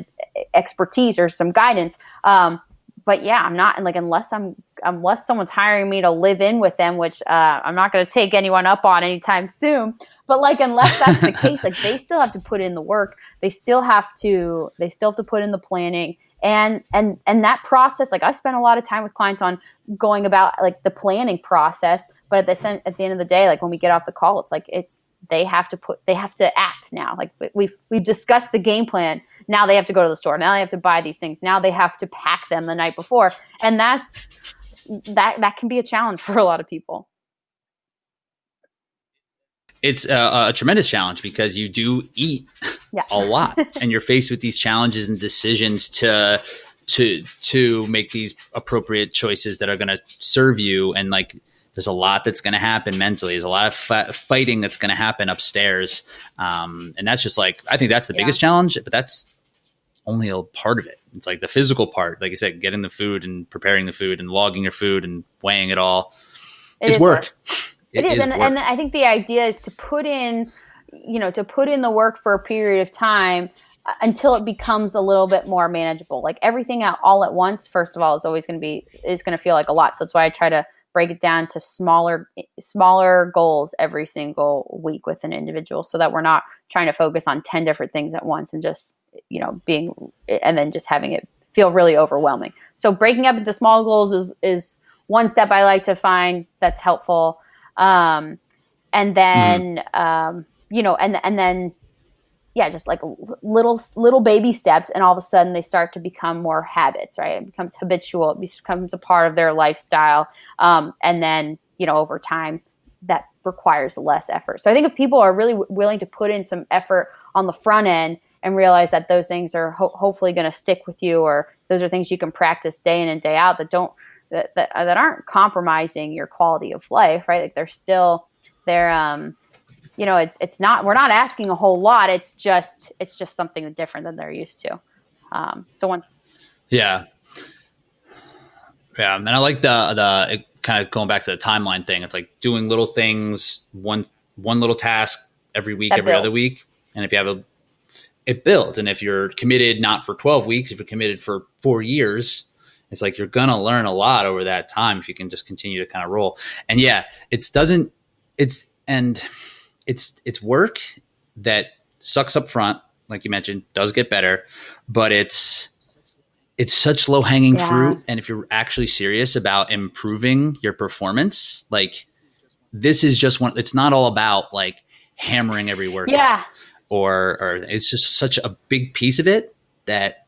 expertise or some guidance. Um but yeah i'm not like unless i'm unless someone's hiring me to live in with them which uh, i'm not going to take anyone up on anytime soon. But like unless that's the case like they still have to put in the work. They still have to they still have to put in the planning. And and and that process like i spent a lot of time with clients on going about like the planning process. But at the at the end of the day like when we get off the call it's like it's they have to put they have to act now. Like we've we've discussed the game plan now they have to go to the store. Now they have to buy these things. Now they have to pack them the night before. And that's that that can be a challenge for a lot of people. It's a, a, tremendous challenge because you do eat yeah. a lot and you're faced with these challenges and decisions to to to make these appropriate choices that are going to serve you. And like there's a lot that's going to happen mentally. There's a lot of fighting that's going to happen upstairs. Um, and that's just like i think that's the yeah. biggest challenge but that's only a part of it it's like the physical part like i said getting the food and preparing the food and logging your food and weighing it all it it's work. work it, it is, is and, and I think the idea is to put in, you know, to put in the work for a period of time uh, until it becomes a little bit more manageable. Like everything out all at once, first of all, is always going to be is going to feel like a lot. So that's why I try to break it down to smaller smaller goals every single week with an individual, so that we're not trying to focus on ten different things at once and just you know being and then just having it feel really overwhelming. So breaking up into small goals is is one step I like to find that's helpful. Um, and then, mm-hmm. um, you know, and, and then, yeah, just like little, little baby steps. And all of a sudden they start to become more habits, right? It becomes habitual. It becomes a part of their lifestyle. Um, and then, you know, over time that requires less effort. So I think if people are really w- willing to put in some effort on the front end and realize that those things are ho- hopefully going to stick with you or those are things you can practice day in and day out that don't that, that, that aren't compromising your quality of life, right? Like they're still, they're, um, you know, it's, it's not, we're not asking a whole lot. It's just, it's just something different than they're used to. Um, so once. Yeah. Yeah. And I like the, the, kind of going back to the timeline thing. It's like doing little things, one, one little task every week, that every builds. other week. And if you have a, it builds. And if you're committed not for 12 weeks, if you're committed for four years, it's like you're gonna learn a lot over that time if you can just continue to kind of roll. And yeah, it doesn't. It's and it's it's work that sucks up front, like you mentioned, does get better, but it's it's such low hanging yeah. fruit. And if you're actually serious about improving your performance, like this is just one. It's not all about like hammering every word. Yeah. Or or it's just such a big piece of it that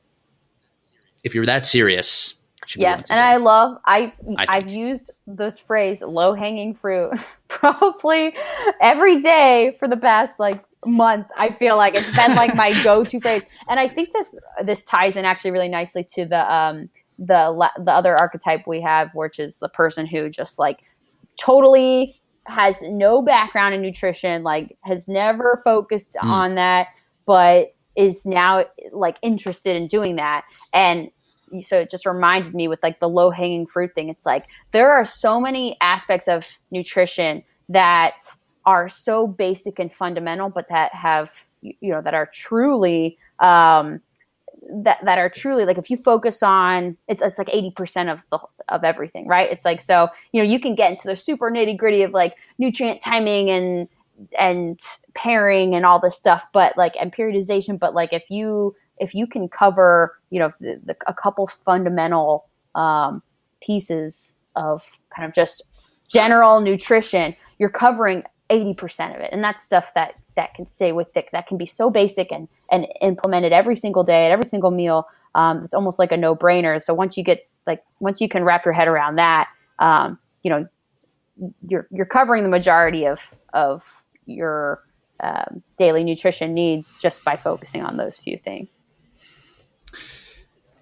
if you're that serious, yes, and I love I, I have used this phrase "low hanging fruit" probably every day for the past like month. I feel like it's been like my go to phrase, and I think this this ties in actually really nicely to the um the the other archetype we have, which is the person who just like totally has no background in nutrition, like has never focused mm. on that, but is now like interested in doing that and so it just reminds me with like the low hanging fruit thing. It's like there are so many aspects of nutrition that are so basic and fundamental, but that have you know that are truly um, that that are truly like if you focus on it's it's like eighty percent of the of everything, right? It's like so you know you can get into the super nitty gritty of like nutrient timing and and pairing and all this stuff, but like and periodization, but like if you if you can cover, you know, the, the, a couple fundamental um, pieces of kind of just general nutrition, you're covering 80% of it. And that's stuff that that can stay with thick, that can be so basic and, and implemented every single day at every single meal. Um, it's almost like a no brainer. So once you get like, once you can wrap your head around that, um, you know, you're, you're covering the majority of, of your um, daily nutrition needs just by focusing on those few things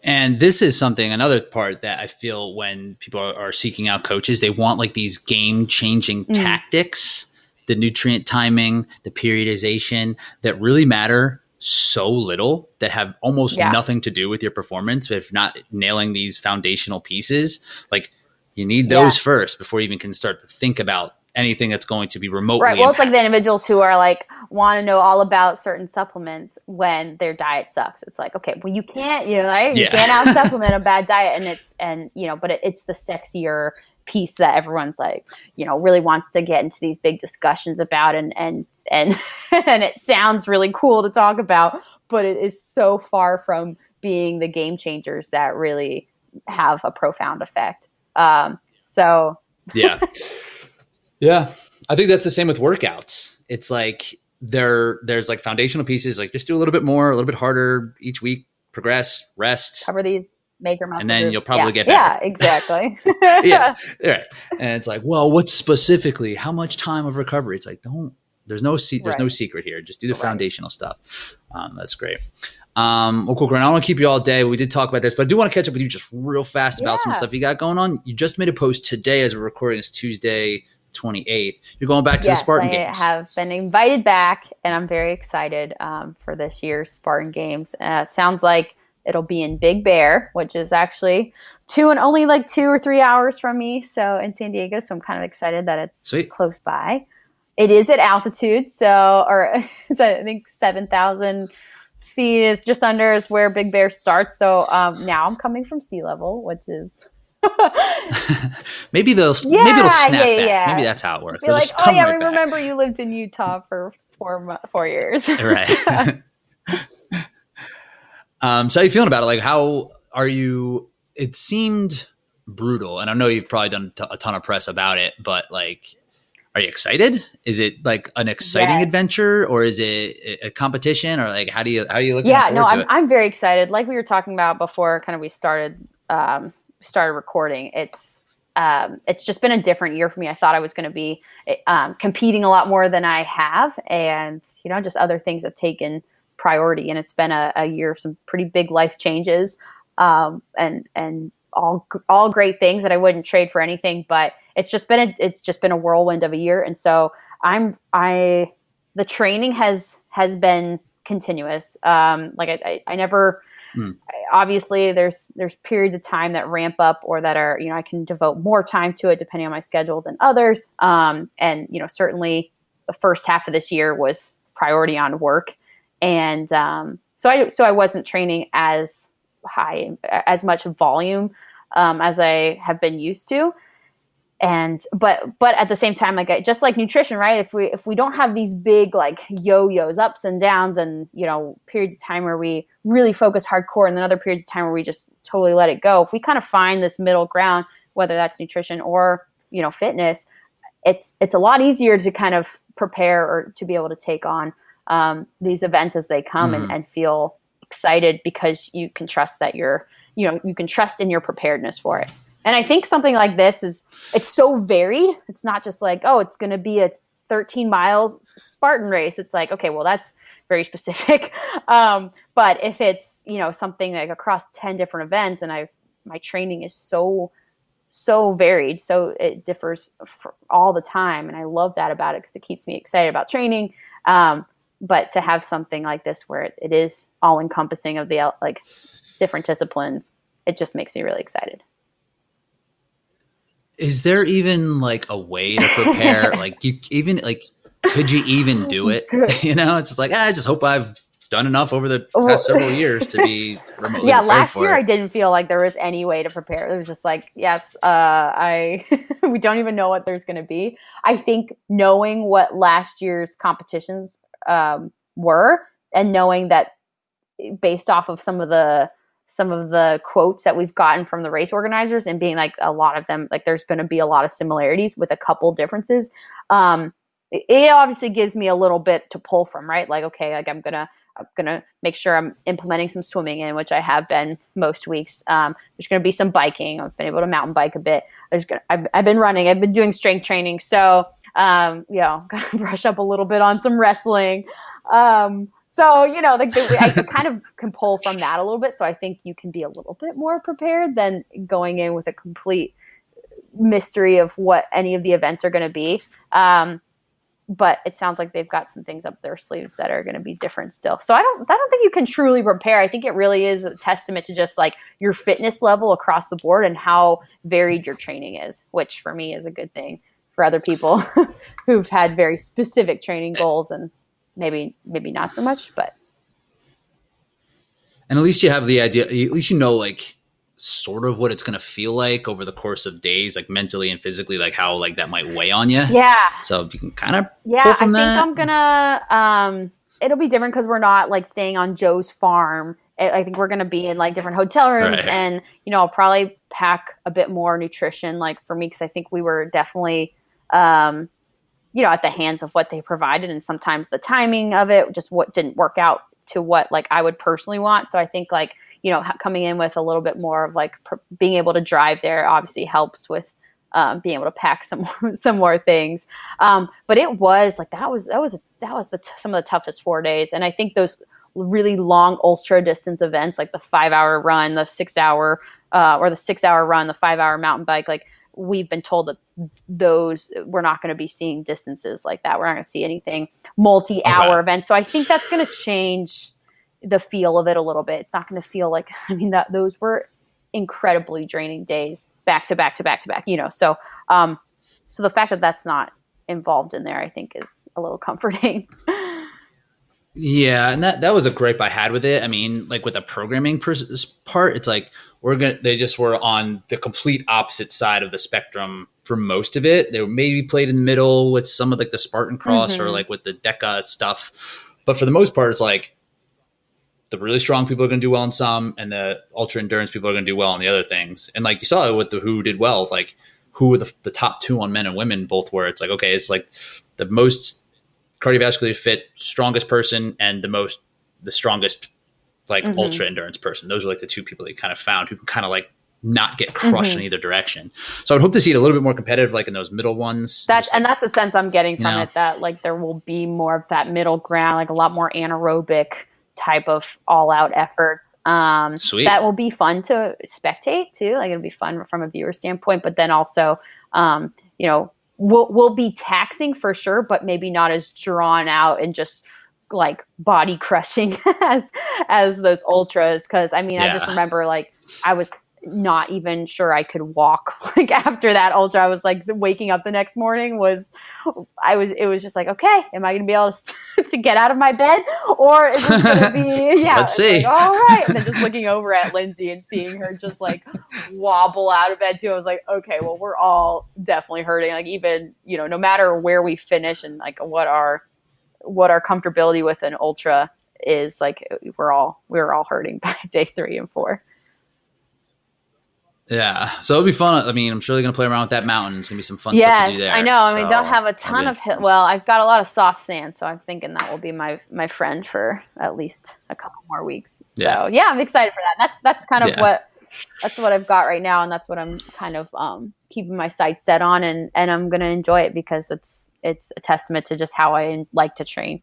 And this is something, another part that I feel when people are, are seeking out coaches, they want like these game changing mm. tactics, the nutrient timing, the periodization that really matter so little that have almost yeah. nothing to do with your performance if not nailing these foundational pieces like you need those yeah. first before you even can start to think about anything that's going to be remotely right well it's like the individuals who are like want to know all about certain supplements when their diet sucks it's like okay well you can't you know right? you yeah. can't out supplement a bad diet and it's and you know but it, it's the sexier piece that everyone's like you know really wants to get into these big discussions about and and and and it sounds really cool to talk about, but it is so far from being the game changers that really have a profound effect. Um, so yeah, yeah, I think that's the same with workouts. It's like there there's like foundational pieces, like just do a little bit more, a little bit harder each week, progress, rest, cover these major muscle and then you'll probably yeah. get better. yeah exactly yeah right and it's like well what specifically how much time of recovery it's like don't there's no se- there's right. no secret here. Just do the right. foundational stuff. Um, that's great. Um, well, cool, Grant. I don't want to keep you all day. We did talk about this, but I do want to catch up with you just real fast about yeah. some stuff you got going on. You just made a post today as we're recording this Tuesday, 28th. You're going back to yes, the Spartan I Games. I have been invited back, and I'm very excited um, for this year's Spartan Games. Uh, it sounds like it'll be in Big Bear, which is actually two and only like two or three hours from me. So in San Diego, so I'm kind of excited that it's Sweet. close by it is at altitude, so or I think seven thousand feet is just under is where Big Bear starts. So um, now I'm coming from sea level, which is maybe they'll yeah, maybe it'll snap yeah, back. Yeah. Maybe that's how it works. Be like, oh yeah, right we remember you lived in Utah for four four years. right. um, so how are you feeling about it? Like, how are you? It seemed brutal, and I know you've probably done a ton of press about it, but like are you excited? Is it like an exciting adventure or is it a competition or like how do you how are you looking? Yeah, no, I'm it? I'm very excited. Like we were talking about before, kind of we started um, started recording. It's um, it's just been a different year for me. I thought I was going to be um, competing a lot more than I have, and you know, just other things have taken priority. And it's been a, a year of some pretty big life changes, um, and and all all great things that I wouldn't trade for anything. But it's just been a, it's just been a whirlwind of a year, and so I'm I the training has has been continuous. Um, like I, I, I never. Hmm. Obviously, there's there's periods of time that ramp up or that are you know I can devote more time to it depending on my schedule than others. Um, and you know certainly the first half of this year was priority on work, and um, so I so I wasn't training as high as much volume um, as I have been used to and but but at the same time like just like nutrition right if we if we don't have these big like yo-yos ups and downs and you know periods of time where we really focus hardcore and then other periods of time where we just totally let it go if we kind of find this middle ground whether that's nutrition or you know fitness it's it's a lot easier to kind of prepare or to be able to take on um, these events as they come mm. and, and feel excited because you can trust that you're you know you can trust in your preparedness for it and I think something like this is it's so varied. It's not just like, oh, it's going to be a 13 miles Spartan race. It's like, okay, well, that's very specific. Um, but if it's, you know, something like across 10 different events and I my training is so so varied, so it differs all the time and I love that about it because it keeps me excited about training. Um, but to have something like this where it, it is all encompassing of the like different disciplines, it just makes me really excited is there even like a way to prepare? Like you even like could you even do it? You know it's just like ah, i just hope i've done enough over the past several years to be remotely yeah last year it. i didn't feel like there was any way to prepare. It was just like yes uh, i we don't even know what there's going to be. I think knowing what last year's competitions um, were and knowing that based off of some of the some of the quotes that we've gotten from the race organizers and being like a lot of them like there's going to be a lot of similarities with a couple differences. Um it obviously gives me a little bit to pull from right? Like okay like i'm gonna i'm gonna make sure i'm implementing some swimming in which i have been most weeks. Um there's gonna be some biking. I've been able to mountain bike a bit. There's gonna i've, I've been running. I've been doing strength training. So um you know gotta brush up a little bit on some wrestling. Um so you know, like I kind of can pull from that a little bit. So I think you can be a little bit more prepared than going in with a complete mystery of what any of the events are going to be. Um, but it sounds like they've got some things up their sleeves that are going to be different still. So I don't, I don't think you can truly prepare. I think it really is a testament to just like your fitness level across the board and how varied your training is, which for me is a good thing for other people who've had very specific training goals and maybe, maybe not so much, but. And at least you have the idea, at least you know, like, sort of what it's going to feel like over the course of days like mentally and physically like how like that might weigh on you yeah so you can kind of yeah i think that. i'm gonna um it'll be different because we're not like staying on joe's farm i think we're gonna be in like different hotel rooms right. and you know i'll probably pack a bit more nutrition like for me because i think we were definitely um you know at the hands of what they provided and sometimes the timing of it just what didn't work out to what like i would personally want so i think like you know, coming in with a little bit more of like pr- being able to drive there obviously helps with um, being able to pack some more, some more things. Um, but it was like that was that was that was the t- some of the toughest four days, and I think those really long ultra distance events like the five hour run, the six hour uh, or the six hour run, the five hour mountain bike, like we've been told that those we're not going to be seeing distances like that. We're not going to see anything multi hour okay. events. So I think that's going to change the feel of it a little bit. It's not going to feel like I mean that those were incredibly draining days back to back to back to back. You know, so um, so the fact that that's not involved in there, I think, is a little comforting. Yeah, and that that was a gripe I had with it. I mean, like with the programming part, it's like we're gonna they just were on the complete opposite side of the spectrum for most of it. They were maybe played in the middle with some of like the Spartan Cross mm-hmm. or like with the DEKA stuff, but for the most part, it's like the really strong people are going to do well in some, and the ultra endurance people are going to do well on the other things. And like you saw with the who did well, like who the, the top two on men and women both were. It's like okay, it's like the most cardiovascularly fit, strongest person, and the most the strongest like mm-hmm. ultra endurance person. Those are like the two people they kind of found who can kind of like not get crushed mm-hmm. in either direction. So I'd hope to see it a little bit more competitive, like in those middle ones. That's and that's the sense I'm getting from you know. it that like there will be more of that middle ground, like a lot more anaerobic type of all out efforts. Um, Sweet. That will be fun to spectate too. Like it'll be fun from a viewer standpoint, but then also, um, you know, will will be taxing for sure, but maybe not as drawn out and just like body crushing as as those ultras. Because I mean, yeah. I just remember like I was not even sure I could walk. Like after that ultra, I was like waking up the next morning was, I was, it was just like, okay, am I going to be able to, to, get out of my bed or is this going to be, yeah, let's see. Like, all right. And then just looking over at Lindsay and seeing her just like wobble out of bed too. I was like, okay, well, we're all definitely hurting. Like even, you know, no matter where we finish and like what our, what our comfortability with an ultra is like, we're all, we're all hurting by day three and four. Yeah, so it'll be fun. I mean, I'm sure they're gonna play around with that mountain. It's gonna be some fun yes, stuff to do there. I know. I mean, don't have a ton of hill. Well, I've got a lot of soft sand, so I'm thinking that will be my my friend for at least a couple more weeks. Yeah. So yeah, I'm excited for that. That's that's kind of yeah. what that's what I've got right now, and that's what I'm kind of um, keeping my sights set on, and and I'm gonna enjoy it because it's it's a testament to just how I like to train.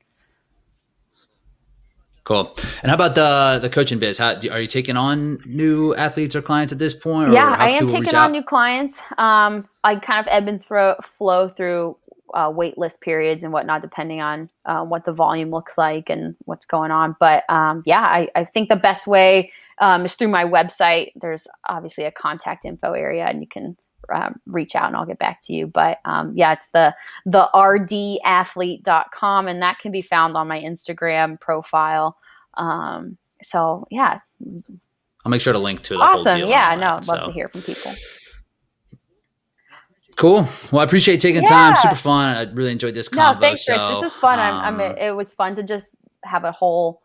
Cool. And how about the the coaching biz? How are you taking on new athletes or clients at this point? yeah, I am taking on new clients. Um, I kind of ebb and throw, flow through uh, wait list periods and whatnot, depending on uh, what the volume looks like and what's going on. But um, yeah, I, I, think the best way um, is through my website. There's obviously a contact info area, and you can um, reach out and I'll get back to you. But um, yeah, it's the the rdathlete.com and that can be found on my Instagram profile. Um, so yeah. I'll make sure to link to the awesome. yeah, no, I'd love so. to hear from people. Cool. Well, I appreciate taking yeah. time. Super fun. I really enjoyed this convo. No, thanks, so, Rich. This is fun. I'm, I'm, um, it was fun to just have a whole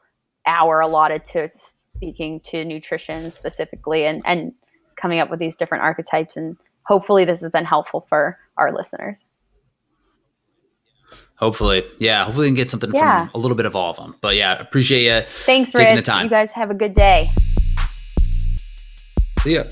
hour allotted to speaking to nutrition specifically and, and coming up with these different archetypes and hopefully this has been helpful for our listeners. Hopefully, yeah. Hopefully, we can get something yeah. from a little bit of all of them. But yeah, appreciate you. Thanks, taking Rich. The time. You guys have a good day. See ya.